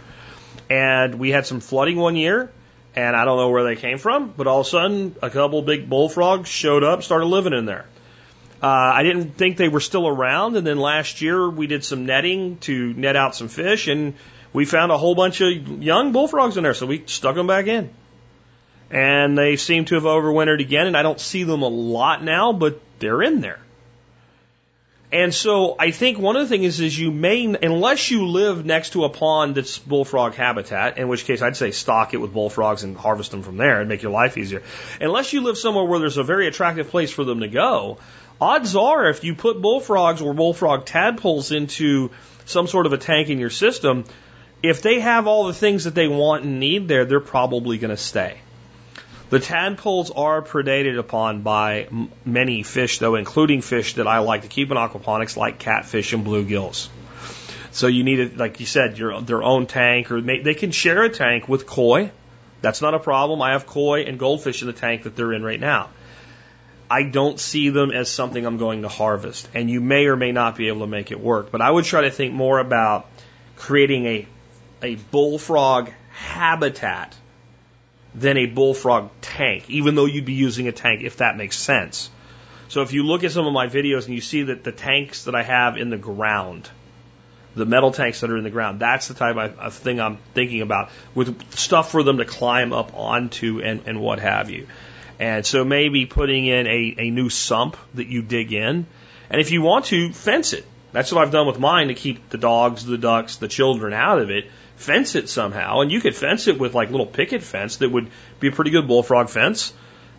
And we had some flooding one year, and I don't know where they came from, but all of a sudden a couple big bullfrogs showed up, started living in there. Uh, I didn't think they were still around, and then last year we did some netting to net out some fish, and we found a whole bunch of young bullfrogs in there, so we stuck them back in. And they seem to have overwintered again, and I don't see them a lot now, but they're in there. And so I think one of the things is, is you may, unless you live next to a pond that's bullfrog habitat, in which case I'd say stock it with bullfrogs and harvest them from there and make your life easier. Unless you live somewhere where there's a very attractive place for them to go, odds are if you put bullfrogs or bullfrog tadpoles into some sort of a tank in your system, if they have all the things that they want and need there, they're probably going to stay. The tadpoles are predated upon by many fish, though, including fish that I like to keep in aquaponics, like catfish and bluegills. So you need it, like you said, your their own tank, or they can share a tank with koi. That's not a problem. I have koi and goldfish in the tank that they're in right now. I don't see them as something I'm going to harvest, and you may or may not be able to make it work. But I would try to think more about creating a a bullfrog habitat than a bullfrog tank, even though you'd be using a tank, if that makes sense. So if you look at some of my videos and you see that the tanks that I have in the ground, the metal tanks that are in the ground, that's the type of thing I'm thinking about with stuff for them to climb up onto and, and what have you. And so maybe putting in a, a new sump that you dig in. And if you want to, fence it. That's what I've done with mine to keep the dogs, the ducks, the children out of it fence it somehow, and you could fence it with like little picket fence that would be a pretty good bullfrog fence.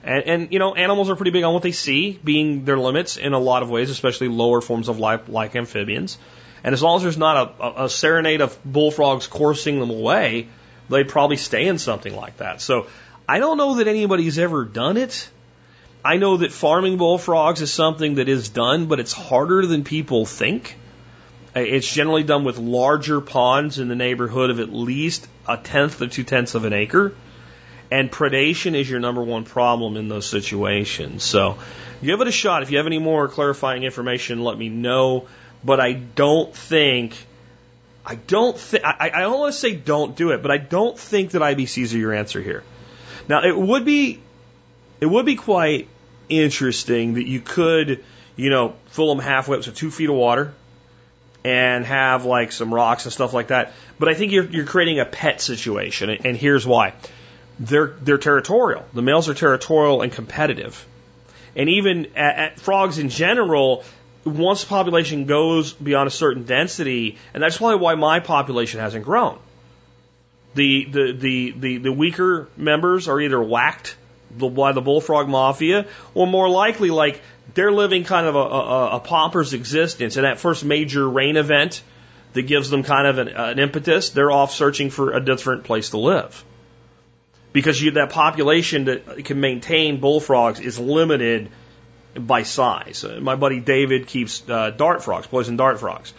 And, and you know, animals are pretty big on what they see being their limits in a lot of ways, especially lower forms of life like amphibians. And as long as there's not a, a serenade of bullfrogs coursing them away, they'd probably stay in something like that. So I don't know that anybody's ever done it. I know that farming bullfrogs is something that is done, but it's harder than people think. Uh, it's generally done with larger ponds in the neighborhood of at least a tenth to two tenths of an acre. And predation is your number one problem in those situations. So give it a shot. If you have any more clarifying information, let me know. But I don't think, I don't think, I, I don't want to say don't do it, but I don't think that IBCs are your answer here. Now it would be, it would be quite interesting that you could, you know, fill them halfway up to two feet of water and have like some rocks and stuff like that. But I think you're, you're creating a pet situation, and here's why. They're, they're territorial. The males are territorial and competitive. And even at, at frogs in general, once the population goes beyond a certain density, and that's probably why my population hasn't grown. The, the, the, the, weaker members are either whacked by the bullfrog mafia, or more likely, like they're living kind of a, a, a pauper's existence. And that first major rain event that gives them kind of an, an impetus, they're off searching for a different place to live. because you, that population that can maintain bullfrogs is limited by size. Uh, my buddy David keeps uh, dart frogs, poison dart frogs.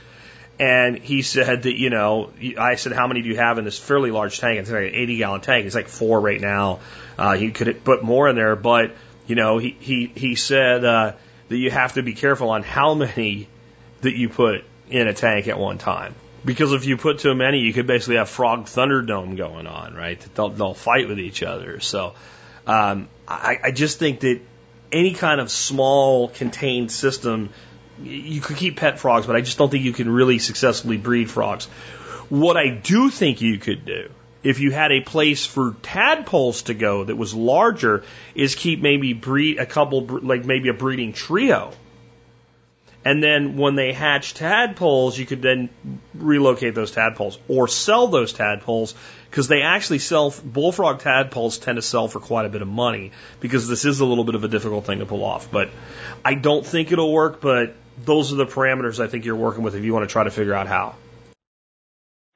And he said that, you know, I said, how many do you have in this fairly large tank? It's like an 80 gallon tank. It's like four right now. Uh, he could put more in there, but, you know, he, he, he said, uh, that you have to be careful on how many that you put in a tank at one time. Because if you put too many, you could basically have frog thunderdome going on, right? They'll, they'll fight with each other. So, um, I, I just think that any kind of small contained system you could keep pet frogs, but I just don't think you can really successfully breed frogs. What I do think you could do, if you had a place for tadpoles to go that was larger, is keep maybe breed a couple, like maybe a breeding trio. And then when they hatch tadpoles, you could then relocate those tadpoles or sell those tadpoles because they actually sell, bullfrog tadpoles tend to sell for quite a bit of money because this is a little bit of a difficult thing to pull off. But I don't think it'll work, but those are the parameters I think you're working with if you want to try to figure out how.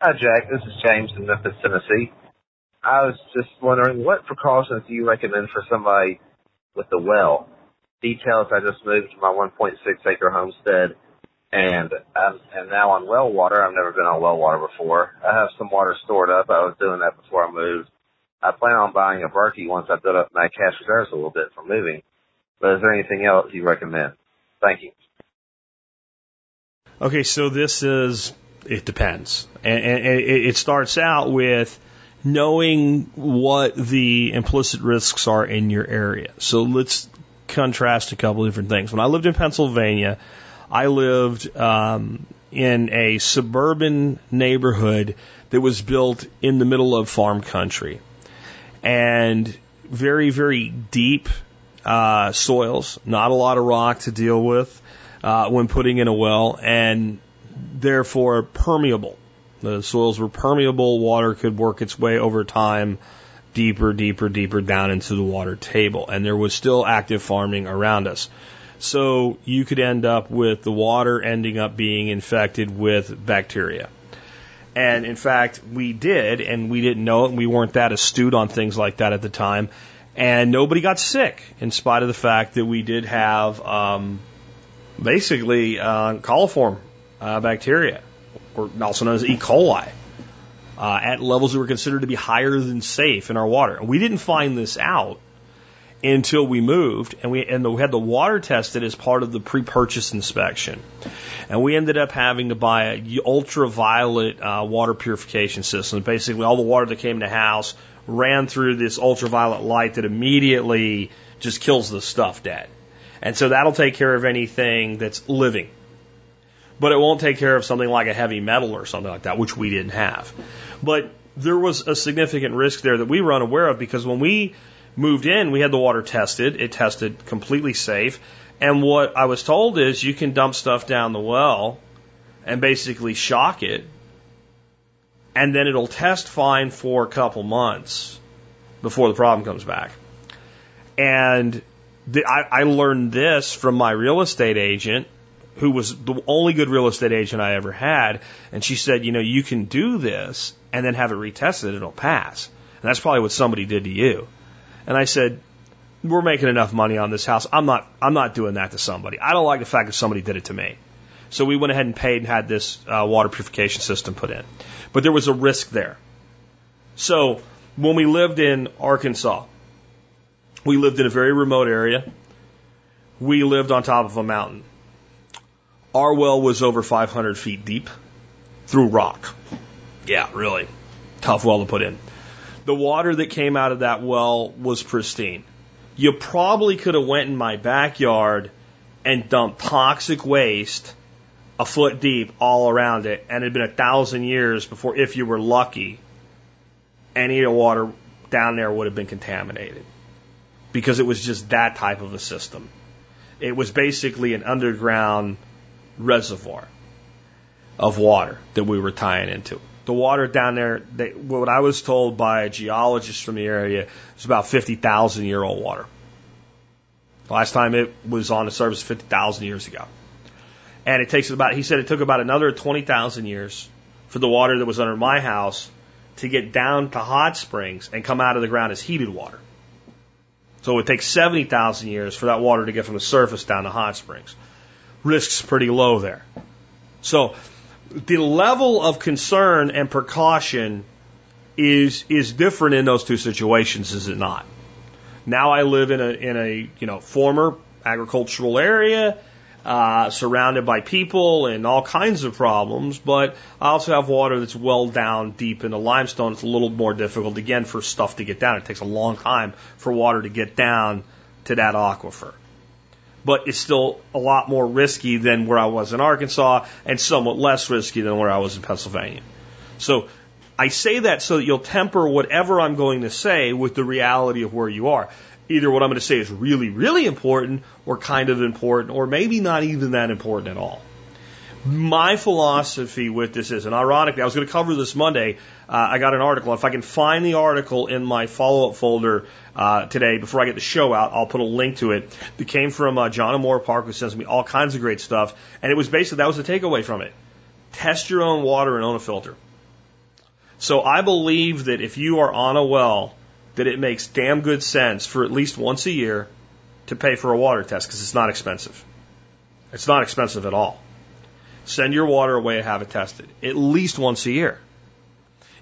Hi, Jack. This is James in Memphis, Tennessee. I was just wondering what precautions do you recommend for somebody with a well? Details I just moved to my 1.6 acre homestead and I'm and now on well water. I've never been on well water before. I have some water stored up. I was doing that before I moved. I plan on buying a Berkey once I build up my cash reserves a little bit for moving. But is there anything else you recommend? Thank you. Okay, so this is, it depends. And, and it starts out with knowing what the implicit risks are in your area. So let's contrast a couple different things. When I lived in Pennsylvania, I lived um, in a suburban neighborhood that was built in the middle of farm country. And very, very deep uh, soils, not a lot of rock to deal with uh, when putting in a well, and therefore permeable. The soils were permeable, water could work its way over time deeper, deeper, deeper down into the water table, and there was still active farming around us. So you could end up with the water ending up being infected with bacteria. And in fact, we did, and we didn't know it, and we weren't that astute on things like that at the time. And nobody got sick, in spite of the fact that we did have um, basically uh, coliform uh, bacteria, or also known as E. coli, uh, at levels that were considered to be higher than safe in our water. And we didn't find this out until we moved, and we and we had the water tested as part of the pre-purchase inspection, and we ended up having to buy a ultraviolet uh, water purification system. Basically, all the water that came in the house ran through this ultraviolet light that immediately just kills the stuff dead. And so that'll take care of anything that's living. But it won't take care of something like a heavy metal or something like that, which we didn't have. But there was a significant risk there that we were unaware of because when we moved in, we had the water tested. It tested completely safe. And what I was told is you can dump stuff down the well and basically shock it, and then it'll test fine for a couple months before the problem comes back. And the, I, I learned this from my real estate agent, who was the only good real estate agent I ever had. And she said, you know, you can do this and then have it retested, it'll pass. And that's probably what somebody did to you. And I said, we're making enough money on this house. I'm not, I'm not doing that to somebody. I don't like the fact that somebody did it to me. So we went ahead and paid and had this uh, water purification system put in. But there was a risk there. So when we lived in Arkansas, we lived in a very remote area. We lived on top of a mountain. Our well was over 500 feet deep through rock. Yeah, really. Tough well to put in. The water that came out of that well was pristine. You probably could have went in my backyard and dumped toxic waste a foot deep all around it, and it had been a thousand years before, if you were lucky, any of the water down there would have been contaminated because it was just that type of a system. It was basically an underground reservoir of water that we were tying into. The water down there, they, what I was told by a geologist from the area, is about 50,000 year old water. last time it was on the surface 50,000 years ago. And it takes about, he said it took about another 20,000 years for the water that was under my house to get down to hot springs and come out of the ground as heated water. So it would take 70,000 years for that water to get from the surface down to hot springs. Risk's pretty low there. So the level of concern and precaution is is different in those two situations, is it not? Now I live in a in a you know former agricultural area, uh, surrounded by people and all kinds of problems, but I also have water that's well down deep in the limestone. It's a little more difficult again for stuff to get down. It takes a long time for water to get down to that aquifer. But it's still a lot more risky than where I was in Arkansas and somewhat less risky than where I was in Pennsylvania. So I say that so that you'll temper whatever I'm going to say with the reality of where you are either what I'm going to say is really, really important or kind of important or maybe not even that important at all. My philosophy with this is, and ironically, I was going to cover this Monday. Uh, I got an article. If I can find the article in my follow up folder uh, today before I get the show out, I'll put a link to it. It came from uh, John O'More Park, who sends me all kinds of great stuff. And it was basically, that was the takeaway from it. Test your own water and own a filter. So I believe that if you are on a well that it makes damn good sense for at least once a year to pay for a water test because it's not expensive. It's not expensive at all. Send your water away and have it tested at least once a year.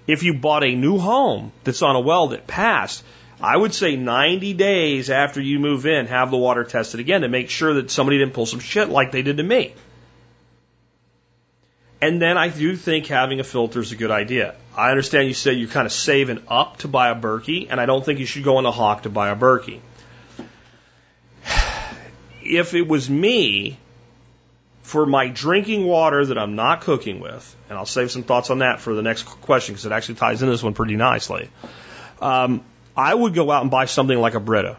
If you bought a new home that's on a well that passed, I would say 90 days after you move in, have the water tested again to make sure that somebody didn't pull some shit like they did to me. And then I do think having a filter is a good idea. I understand you say you're kind of saving up to buy a Berkey, and I don't think you should go on a hawk to buy a Berkey. If it was me, for my drinking water that I'm not cooking with, and I'll save some thoughts on that for the next question because it actually ties in this one pretty nicely. Um, I would go out and buy something like a Brita.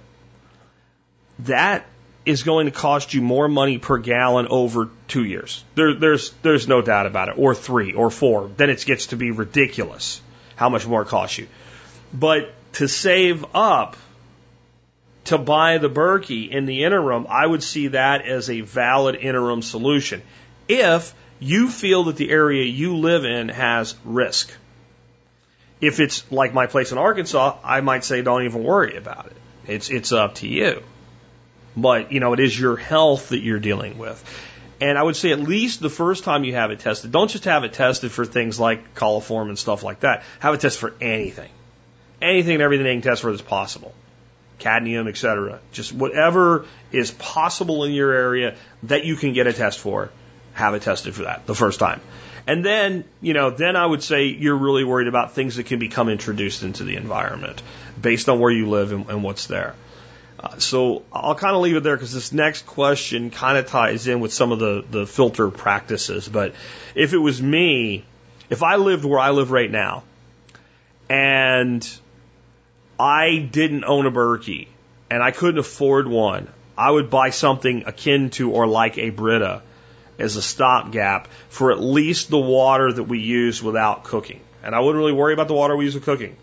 That is going to cost you more money per gallon over two years. There, there's there's no doubt about it, or three, or four. Then it gets to be ridiculous how much more it costs you. But to save up to buy the Berkey in the interim, I would see that as a valid interim solution. If you feel that the area you live in has risk. If it's like my place in Arkansas, I might say don't even worry about it. It's it's up to you but you know, it is your health that you're dealing with. And I would say at least the first time you have it tested, don't just have it tested for things like coliform and stuff like that. Have it tested for anything. Anything and everything they can test for that's possible. Cadmium, etc. Just whatever is possible in your area that you can get a test for, have it tested for that the first time. And then, you know, then I would say you're really worried about things that can become introduced into the environment based on where you live and, and what's there. Uh, so I'll kind of leave it there because this next question kind of ties in with some of the, the filter practices. But if it was me, if I lived where I live right now and I didn't own a Berkey and I couldn't afford one, I would buy something akin to or like a Brita as a stopgap for at least the water that we use without cooking. And I wouldn't really worry about the water we use with cooking.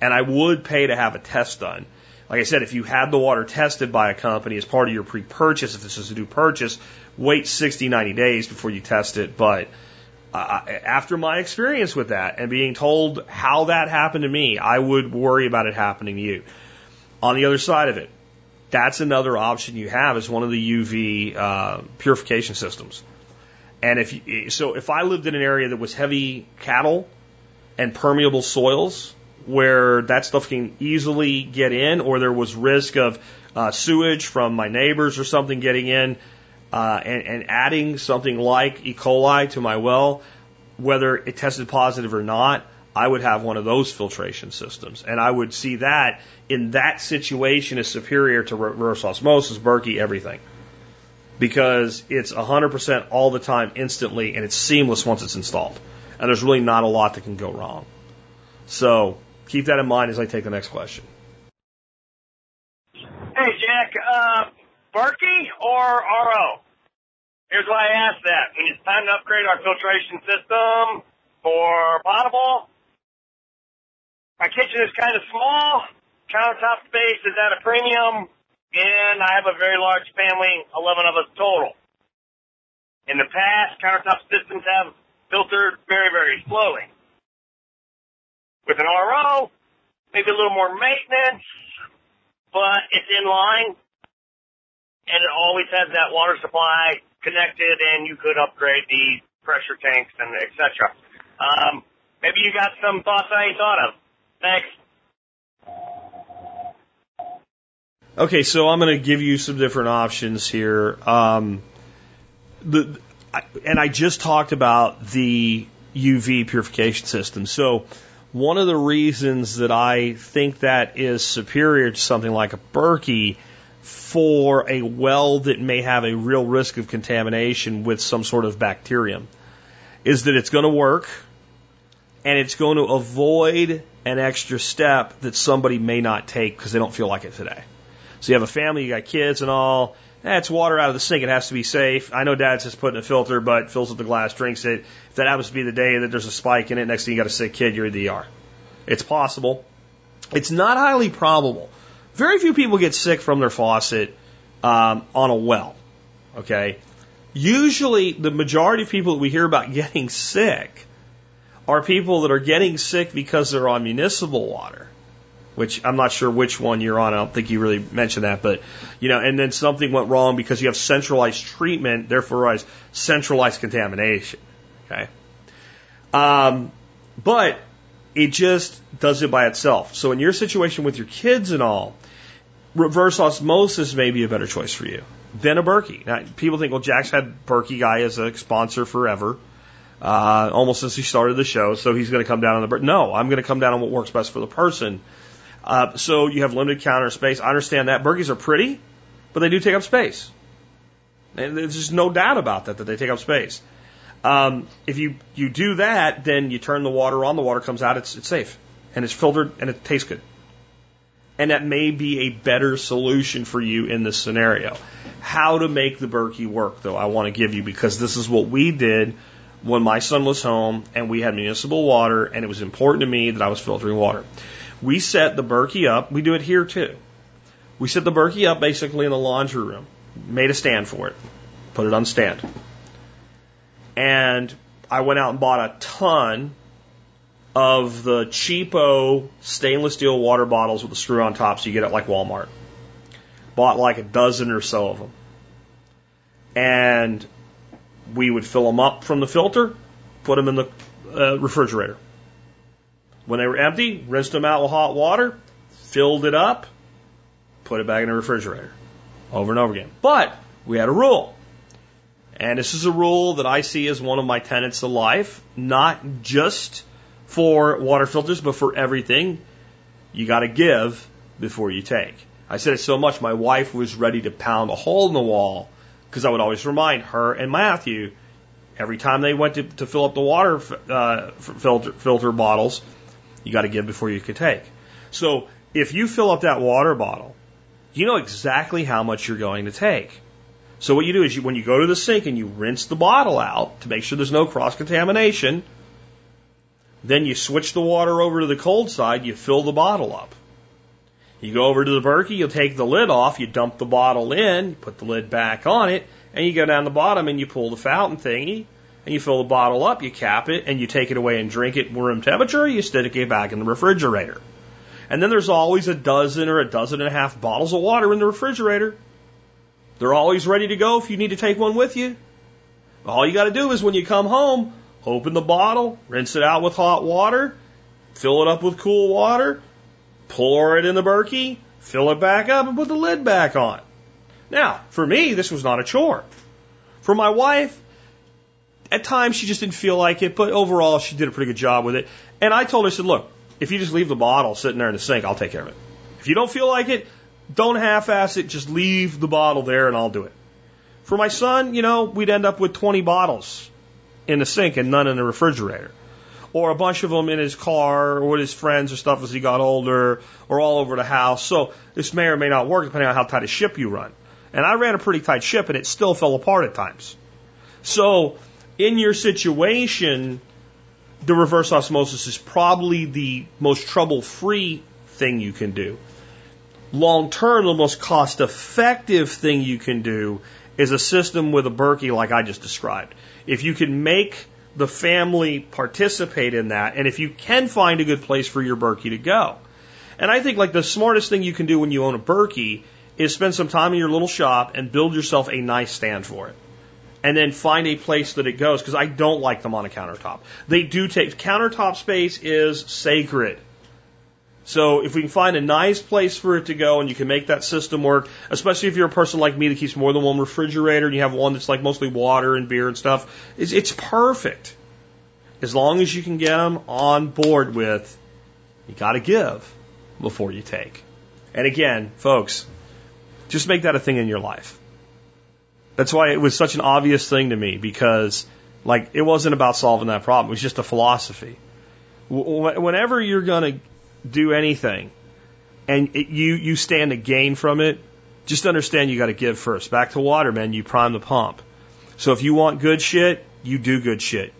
And I would pay to have a test done like I said, if you had the water tested by a company as part of your pre-purchase, if this is a new purchase, wait 60, 90 days before you test it. But uh, after my experience with that and being told how that happened to me, I would worry about it happening to you. On the other side of it, that's another option you have is one of the UV uh, purification systems. And if you, so, if I lived in an area that was heavy cattle and permeable soils, where that stuff can easily get in, or there was risk of uh, sewage from my neighbors or something getting in, uh, and, and adding something like E. coli to my well, whether it tested positive or not, I would have one of those filtration systems. And I would see that in that situation is superior to reverse osmosis, Berkey, everything. Because it's 100% all the time instantly and it's seamless once it's installed. And there's really not a lot that can go wrong. So keep that in mind as I take the next question. Hey, Jack, uh, Berkey or RO? Here's why I asked that. When it's time to upgrade our filtration system for potable, my kitchen is kind of small, countertop space is at a premium, and I have a very large family, 11 of us total. In the past, countertop systems have filtered very, very slowly. With an RO, maybe a little more maintenance, but it's in line and it always has that water supply connected and you could upgrade the pressure tanks and et cetera. Um, maybe you got some thoughts I ain't thought of. Thanks. Okay, so I'm going to give you some different options here. Um, the I, and I just talked about the UV purification system. So one of the reasons that I think that is superior to something like a Berkey for a well that may have a real risk of contamination with some sort of bacterium is that it's going to work and it's going to avoid an extra step that somebody may not take because they don't feel like it today. So you have a family, you got kids and all. Eh, it's water out of the sink. It has to be safe. I know dad's just putting a filter, but fills up the glass, drinks it. If that happens to be the day that there's a spike in it, next thing you got a sick kid, you're in the ER. It's possible. It's not highly probable. Very few people get sick from their faucet um, on a well. Okay. Usually, the majority of people that we hear about getting sick are people that are getting sick because they're on municipal water which I'm not sure which one you're on. I don't think you really mentioned that, but you know, and then something went wrong because you have centralized treatment, therefore has centralized contamination. Okay. Um, but it just does it by itself. So in your situation with your kids and all, reverse osmosis may be a better choice for you than a Berkey. Now, people think, well, Jack's had Berkey guy as a sponsor forever. Uh, almost since he started the show, so he's going to come down on the. No, I'm going to come down on what works best for the person uh, so you have limited counter space. I understand that. Berkeys are pretty, but they do take up space. And there's just no doubt about that, that they take up space. Um, if you, you do that, then you turn the water on, the water comes out, it's, it's safe. And it's filtered and it tastes good. And that may be a better solution for you in this scenario. How to make the Berkey work, though, I want to give you because this is what we did when my son was home and we had municipal water and it was important to me that I was filtering water. We set the Berkey up. We do it here too. We set the Berkey up basically in the laundry room. Made a stand for it. Put it on stand. And I went out and bought a ton of the cheapo stainless steel water bottles with a screw on top so you get it like Walmart. Bought like a dozen or so of them. And we would fill them up from the filter, put them in the uh, refrigerator. When they were empty, rinsed them out with hot water, filled it up, put it back in the refrigerator over and over again. But we had a rule. And this is a rule that I see as one of my tenets of life, not just for water filters, but for everything. You got to give before you take. I said it so much, my wife was ready to pound a hole in the wall because I would always remind her and Matthew every time they went to, to fill up the water uh, filter, filter bottles you got to give before you can take. So if you fill up that water bottle, you know exactly how much you're going to take. So what you do is you, when you go to the sink and you rinse the bottle out to make sure there's no cross contamination, then you switch the water over to the cold side, you fill the bottle up. You go over to the Berkey, you take the lid off, you dump the bottle in, you put the lid back on it, and you go down the bottom and you pull the fountain thingy, and you fill the bottle up, you cap it, and you take it away and drink it room temperature, you stick it back in the refrigerator. And then there's always a dozen or a dozen and a half bottles of water in the refrigerator. They're always ready to go if you need to take one with you. All you got to do is when you come home, open the bottle, rinse it out with hot water, fill it up with cool water, pour it in the Berkey, fill it back up, and put the lid back on. Now, for me, this was not a chore. For my wife, at times she just didn't feel like it, but overall she did a pretty good job with it. And I told her, I said, look, if you just leave the bottle sitting there in the sink, I'll take care of it. If you don't feel like it, don't half-ass it. Just leave the bottle there and I'll do it. For my son, you know, we'd end up with 20 bottles in the sink and none in the refrigerator. Or a bunch of them in his car or with his friends or stuff as he got older or all over the house. So this may or may not work depending on how tight a ship you run. And I ran a pretty tight ship and it still fell apart at times. So in your situation, the reverse osmosis is probably the most trouble free thing you can do. Long term, the most cost effective thing you can do is a system with a Berkey like I just described. If you can make the family participate in that, and if you can find a good place for your Berkey to go. And I think like the smartest thing you can do when you own a Berkey is spend some time in your little shop and build yourself a nice stand for it. And then find a place that it goes because I don't like them on a countertop. They do take countertop space is sacred. So if we can find a nice place for it to go and you can make that system work, especially if you're a person like me that keeps more than one refrigerator and you have one that's like mostly water and beer and stuff, it's, it's perfect. As long as you can get them on board with, you got to give before you take. And again, folks, just make that a thing in your life. That's why it was such an obvious thing to me because, like, it wasn't about solving that problem. It was just a philosophy. Whenever you're going to do anything and it, you, you stand to gain from it, just understand you got to give first. Back to water, man, you prime the pump. So if you want good shit, you do good shit.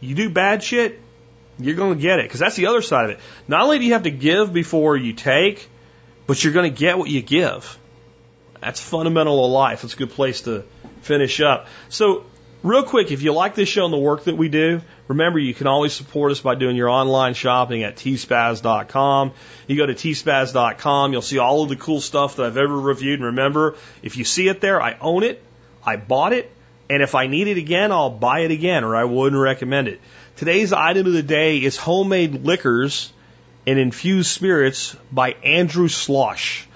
You do bad shit, you're going to get it. Because that's the other side of it. Not only do you have to give before you take, but you're going to get what you give. That's fundamental of life. It's a good place to finish up. So, real quick, if you like this show and the work that we do, remember you can always support us by doing your online shopping at tspaz.com. You go to tspaz.com, you'll see all of the cool stuff that I've ever reviewed. And remember, if you see it there, I own it, I bought it, and if I need it again, I'll buy it again, or I wouldn't recommend it. Today's item of the day is homemade liquors and infused spirits by Andrew Slosh.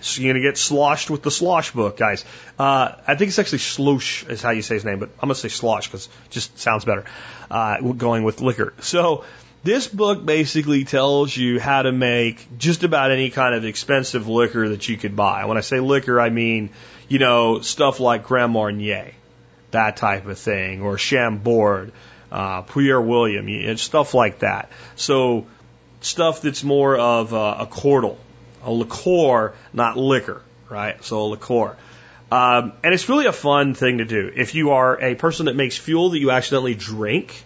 So you're going to get sloshed with the slosh book, guys. Uh, I think it's actually sloosh is how you say his name, but I'm going to say slosh because it just sounds better uh, going with liquor. So this book basically tells you how to make just about any kind of expensive liquor that you could buy. When I say liquor, I mean, you know, stuff like Grand Marnier, that type of thing, or Chambord, uh, Poire William, stuff like that. So stuff that's more of a, a a liqueur, not liquor, right? So a liqueur. Um, and it's really a fun thing to do. If you are a person that makes fuel that you accidentally drink,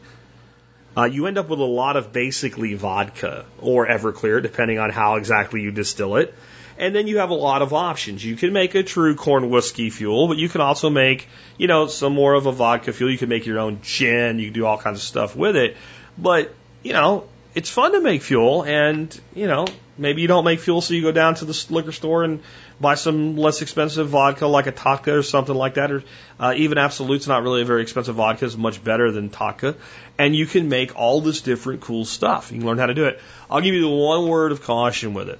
uh, you end up with a lot of basically vodka or Everclear, depending on how exactly you distill it. And then you have a lot of options. You can make a true corn whiskey fuel, but you can also make, you know, some more of a vodka fuel. You can make your own gin. You can do all kinds of stuff with it. But, you know, it's fun to make fuel and, you know, maybe you don't make fuel so you go down to the liquor store and buy some less expensive vodka like a Taaka or something like that or uh, even Absolut's not really a very expensive vodka it's much better than Taaka and you can make all this different cool stuff. You can learn how to do it. I'll give you the one word of caution with it.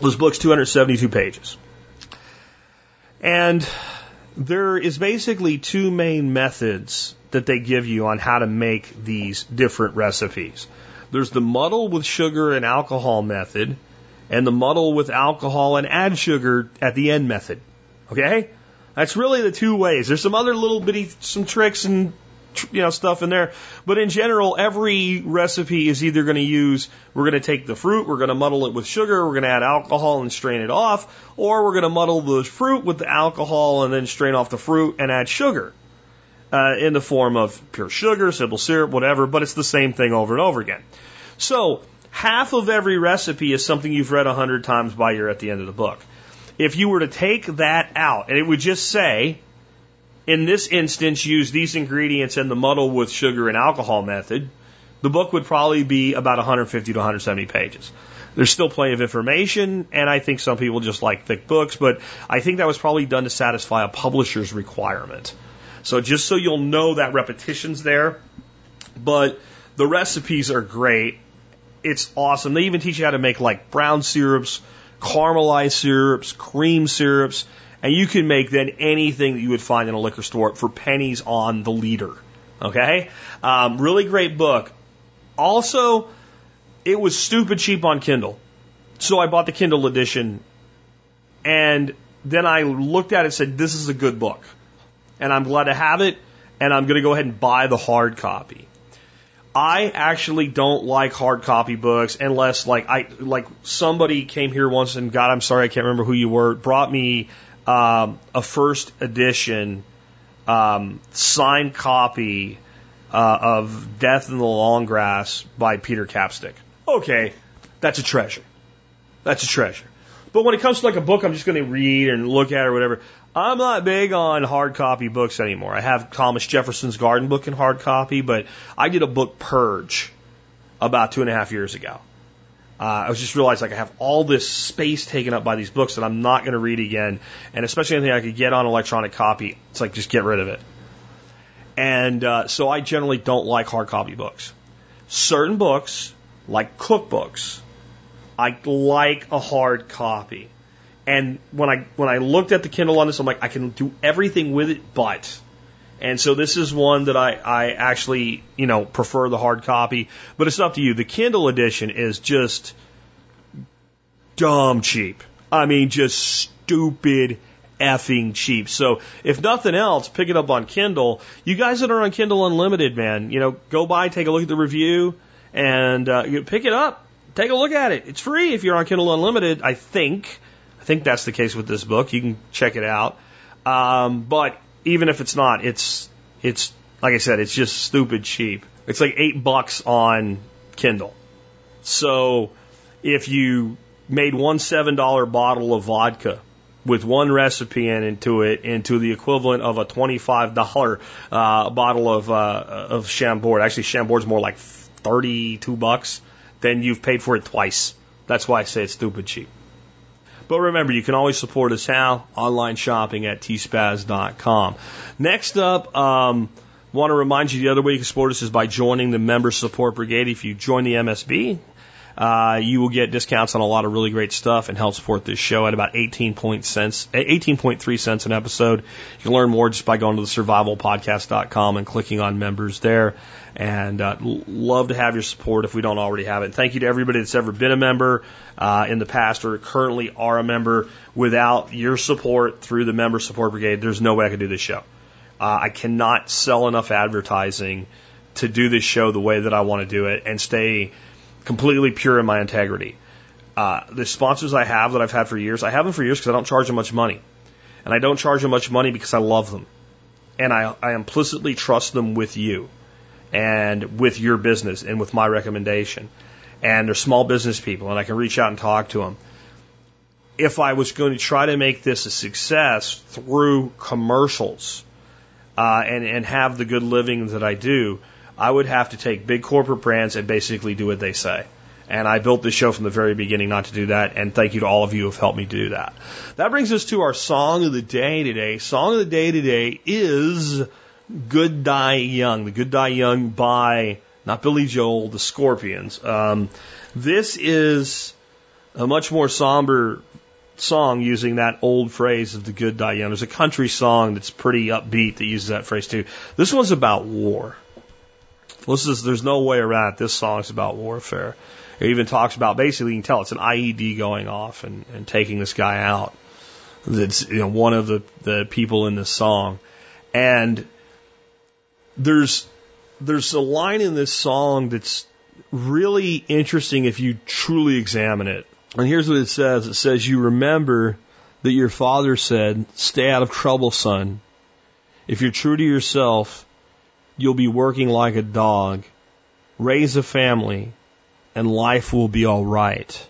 This book's 272 pages. And there is basically two main methods that they give you on how to make these different recipes. There's the muddle with sugar and alcohol method, and the muddle with alcohol and add sugar at the end method. Okay? That's really the two ways. There's some other little bitty, some tricks and you know stuff in there, but in general, every recipe is either going to use we're going to take the fruit, we're going to muddle it with sugar, we're going to add alcohol and strain it off, or we're going to muddle the fruit with the alcohol and then strain off the fruit and add sugar uh, in the form of pure sugar, simple syrup, whatever, but it's the same thing over and over again. So, half of every recipe is something you've read a hundred times by you're at the end of the book. If you were to take that out, and it would just say, in this instance, use these ingredients and the muddle with sugar and alcohol method, the book would probably be about 150 to 170 pages. There's still plenty of information, and I think some people just like thick books, but I think that was probably done to satisfy a publisher's requirement. So just so you'll know that repetition's there, but the recipes are great. It's awesome. They even teach you how to make like brown syrups, caramelized syrups, cream syrups, and you can make then anything that you would find in a liquor store for pennies on the liter. Okay? Um, really great book. Also, it was stupid cheap on Kindle. So I bought the Kindle edition and then I looked at it and said, this is a good book and I'm glad to have it, and I'm going to go ahead and buy the hard copy. I actually don't like hard copy books unless like I like somebody came here once and God, I'm sorry, I can't remember who you were, brought me um, a first edition um, signed copy uh, of Death in the Long Grass by Peter Capstick. Okay, that's a treasure. That's a treasure. But when it comes to like a book I'm just going to read and look at or whatever, I'm not big on hard copy books anymore. I have Thomas Jefferson's Garden book in hard copy, but I did a book purge about two and a half years ago. Uh, I was just realized like I have all this space taken up by these books that I'm not going to read again, and especially anything I could get on electronic copy. It's like just get rid of it. And uh, so I generally don't like hard copy books. Certain books, like cookbooks, I like a hard copy. And when I when I looked at the Kindle on this, I'm like, I can do everything with it, but. And so this is one that I, I actually, you know, prefer the hard copy, but it's up to you. The Kindle edition is just dumb cheap. I mean, just stupid effing cheap. So if nothing else, pick it up on Kindle. You guys that are on Kindle Unlimited, man, you know, go by, take a look at the review, and uh, pick it up. Take a look at it. It's free if you're on Kindle Unlimited, I think. I think that's the case with this book. You can check it out. Um, but even if it's not, it's it's like I said, it's just stupid cheap. It's like eight bucks on Kindle. So if you made one seven dollar bottle of vodka with one recipe in into it into the equivalent of a twenty five dollar uh, bottle of uh, of Chambord. Actually, Chambord's more like thirty two bucks. Then you've paid for it twice. That's why I say it's stupid cheap. But remember, you can always support us how? Online shopping at tspaz.com. Next up, um, want to remind you the other way you can support us is by joining the Member Support Brigade. If you join the MSB, uh, you will get discounts on a lot of really great stuff and help support this show at about 18 point cents, 18.3 cents an episode. You can learn more just by going to the survivalpodcast.com and clicking on members there. And uh, love to have your support if we don't already have it. Thank you to everybody that's ever been a member uh, in the past or currently are a member. Without your support through the Member Support Brigade, there's no way I could do this show. Uh, I cannot sell enough advertising to do this show the way that I want to do it and stay completely pure in my integrity. Uh, the sponsors I have that I've had for years, I have them for years because I don't charge them much money. And I don't charge them much money because I love them. And I, I implicitly trust them with you and with your business and with my recommendation. And they're small business people and I can reach out and talk to them. If I was going to try to make this a success through commercials uh, and, and have the good living that I do, I would have to take big corporate brands and basically do what they say. And I built this show from the very beginning not to do that. And thank you to all of you who have helped me do that. That brings us to our song of the day today. Song of the day today is Good Die Young. The Good Die Young by, not Billy Joel, the Scorpions. Um, this is a much more somber song using that old phrase of the good die young. There's a country song that's pretty upbeat that uses that phrase too. This one's about war. This is, there's no way around it. This song's about warfare. It even talks about basically you can tell it's an IED going off and, and taking this guy out. That's you know one of the, the people in this song. And there's there's a line in this song that's really interesting if you truly examine it. And here's what it says. It says, You remember that your father said, Stay out of trouble, son. If you're true to yourself, you'll be working like a dog, raise a family, and life will be all right.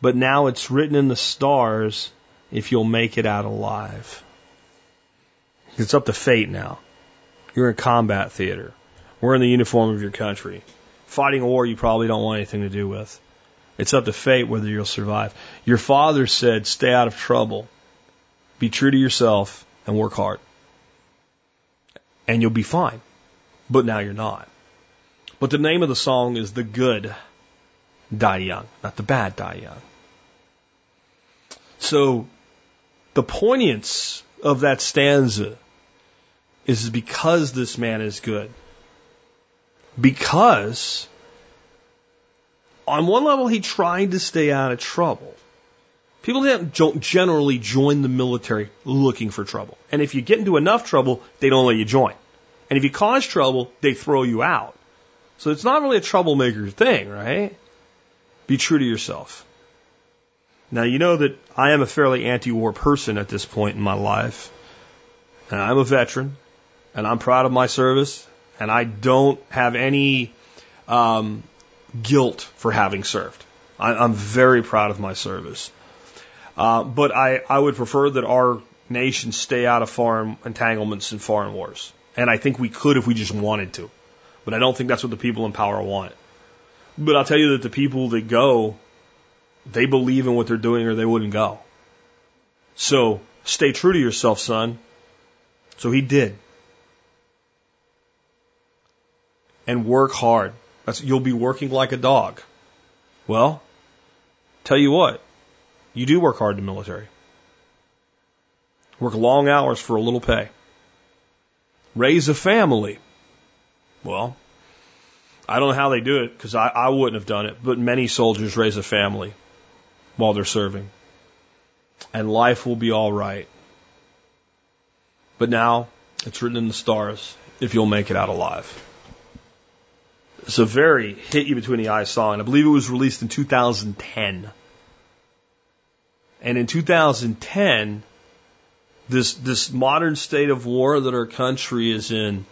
But now it's written in the stars if you'll make it out alive. It's up to fate now. You're in combat theater. We're in the uniform of your country. Fighting a war you probably don't want anything to do with. It's up to fate whether you'll survive. Your father said, stay out of trouble. Be true to yourself and work hard. And you'll be fine. But now you're not. But the name of the song is The Good Die Young, not the bad Die Young. So the poignance of that stanza is because this man is good. Because on one level he tried to stay out of trouble. People don't generally join the military looking for trouble. And if you get into enough trouble, they don't let you join. And if you cause trouble, they throw you out. So it's not really a troublemaker thing, right? Be true to yourself. Now, you know that I am a fairly anti war person at this point in my life. And I'm a veteran, and I'm proud of my service, and I don't have any um, guilt for having served. I, I'm very proud of my service. Uh, but I, I would prefer that our nation stay out of foreign entanglements and foreign wars. And I think we could if we just wanted to. But I don't think that's what the people in power want. But I'll tell you that the people that go, they believe in what they're doing or they wouldn't go. So stay true to yourself, son. So he did. And work hard. That's, you'll be working like a dog. Well, tell you what, you do work hard in the military. Work long hours for a little pay. Raise a family. Well, I don't know how they do it because I, I wouldn't have done it, but many soldiers raise a family while they're serving. And life will be all right. But now it's written in the stars if you'll make it out alive. It's a very hit you between the eyes song. I believe it was released in 2010. And in 2010, this this modern state of war that our country is in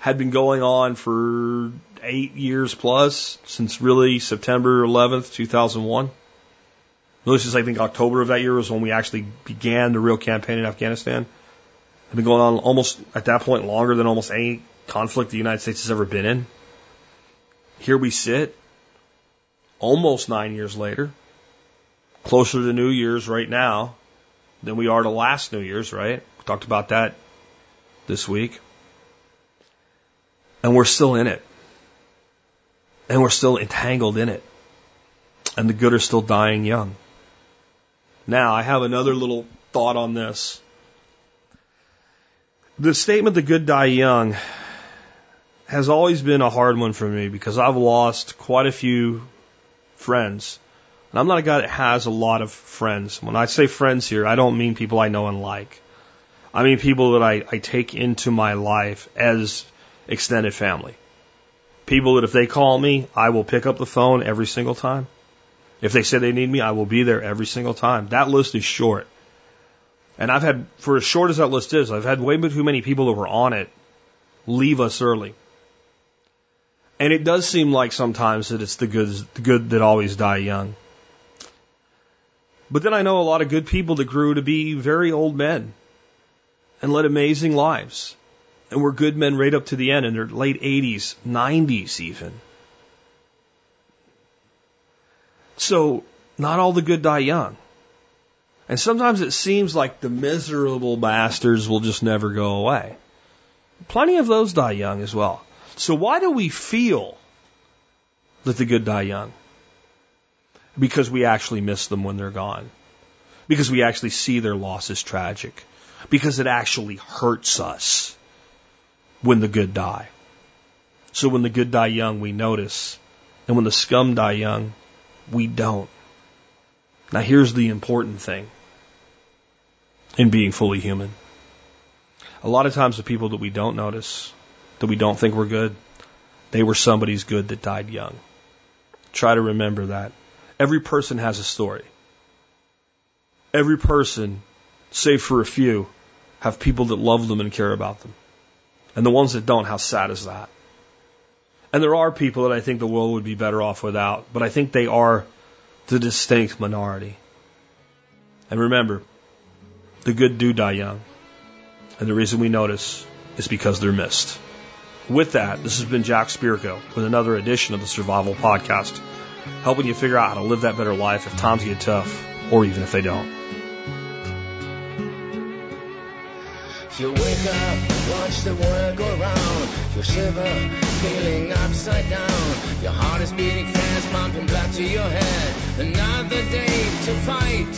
had been going on for eight years plus since really September 11th, 2001. Really, since I think October of that year was when we actually began the real campaign in Afghanistan. Had been going on almost at that point longer than almost any conflict the United States has ever been in. Here we sit, almost nine years later, closer to New Year's right now than we are to last New Year's, right? We talked about that this week. And we're still in it. And we're still entangled in it. And the good are still dying young. Now, I have another little thought on this. The statement, the good die young, has always been a hard one for me because I've lost quite a few friends. And I'm not a guy that has a lot of friends. When I say friends here, I don't mean people I know and like. I mean people that I, I take into my life as extended family. People that if they call me, I will pick up the phone every single time. If they say they need me, I will be there every single time. That list is short. And I've had, for as short as that list is, I've had way too many people that were on it leave us early. And it does seem like sometimes that it's the good, the good that always die young. But then I know a lot of good people that grew to be very old men and led amazing lives and were good men right up to the end in their late 80s, 90s even. So, not all the good die young. And sometimes it seems like the miserable bastards will just never go away. Plenty of those die young as well. So why do we feel that the good die young? Because we actually miss them when they're gone. Because we actually see their loss as tragic. Because it actually hurts us when the good die. So when the good die young, we notice. And when the scum die young, we don't. Now here's the important thing in being fully human. A lot of times the people that we don't notice, that we don't think were good, they were somebody's good that died young. Try to remember that. Every person has a story. Every person, save for a few, have people that love them and care about them. And the ones that don't, how sad is that? And there are people that I think the world would be better off without, but I think they are the distinct minority. And remember, the good do die young. And the reason we notice is because they're missed. With that, this has been Jack Spirko with another edition of the Survival Podcast, helping you figure out how to live that better life if times get tough, or even if they don't. You wake up, watch the world go round. You shiver, feeling upside down. Your heart is beating fast, pumping blood to your head. Another day to fight.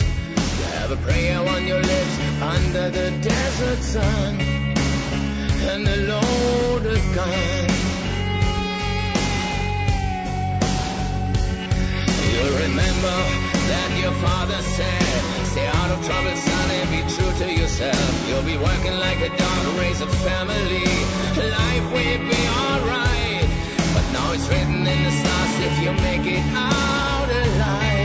You have a prayer on your lips under the desert sun. And. You remember that your father said, stay out of trouble, son, and be true to yourself. You'll be working like a dog, raise a family. Life will be alright. But now it's written in the stars if you make it out alive.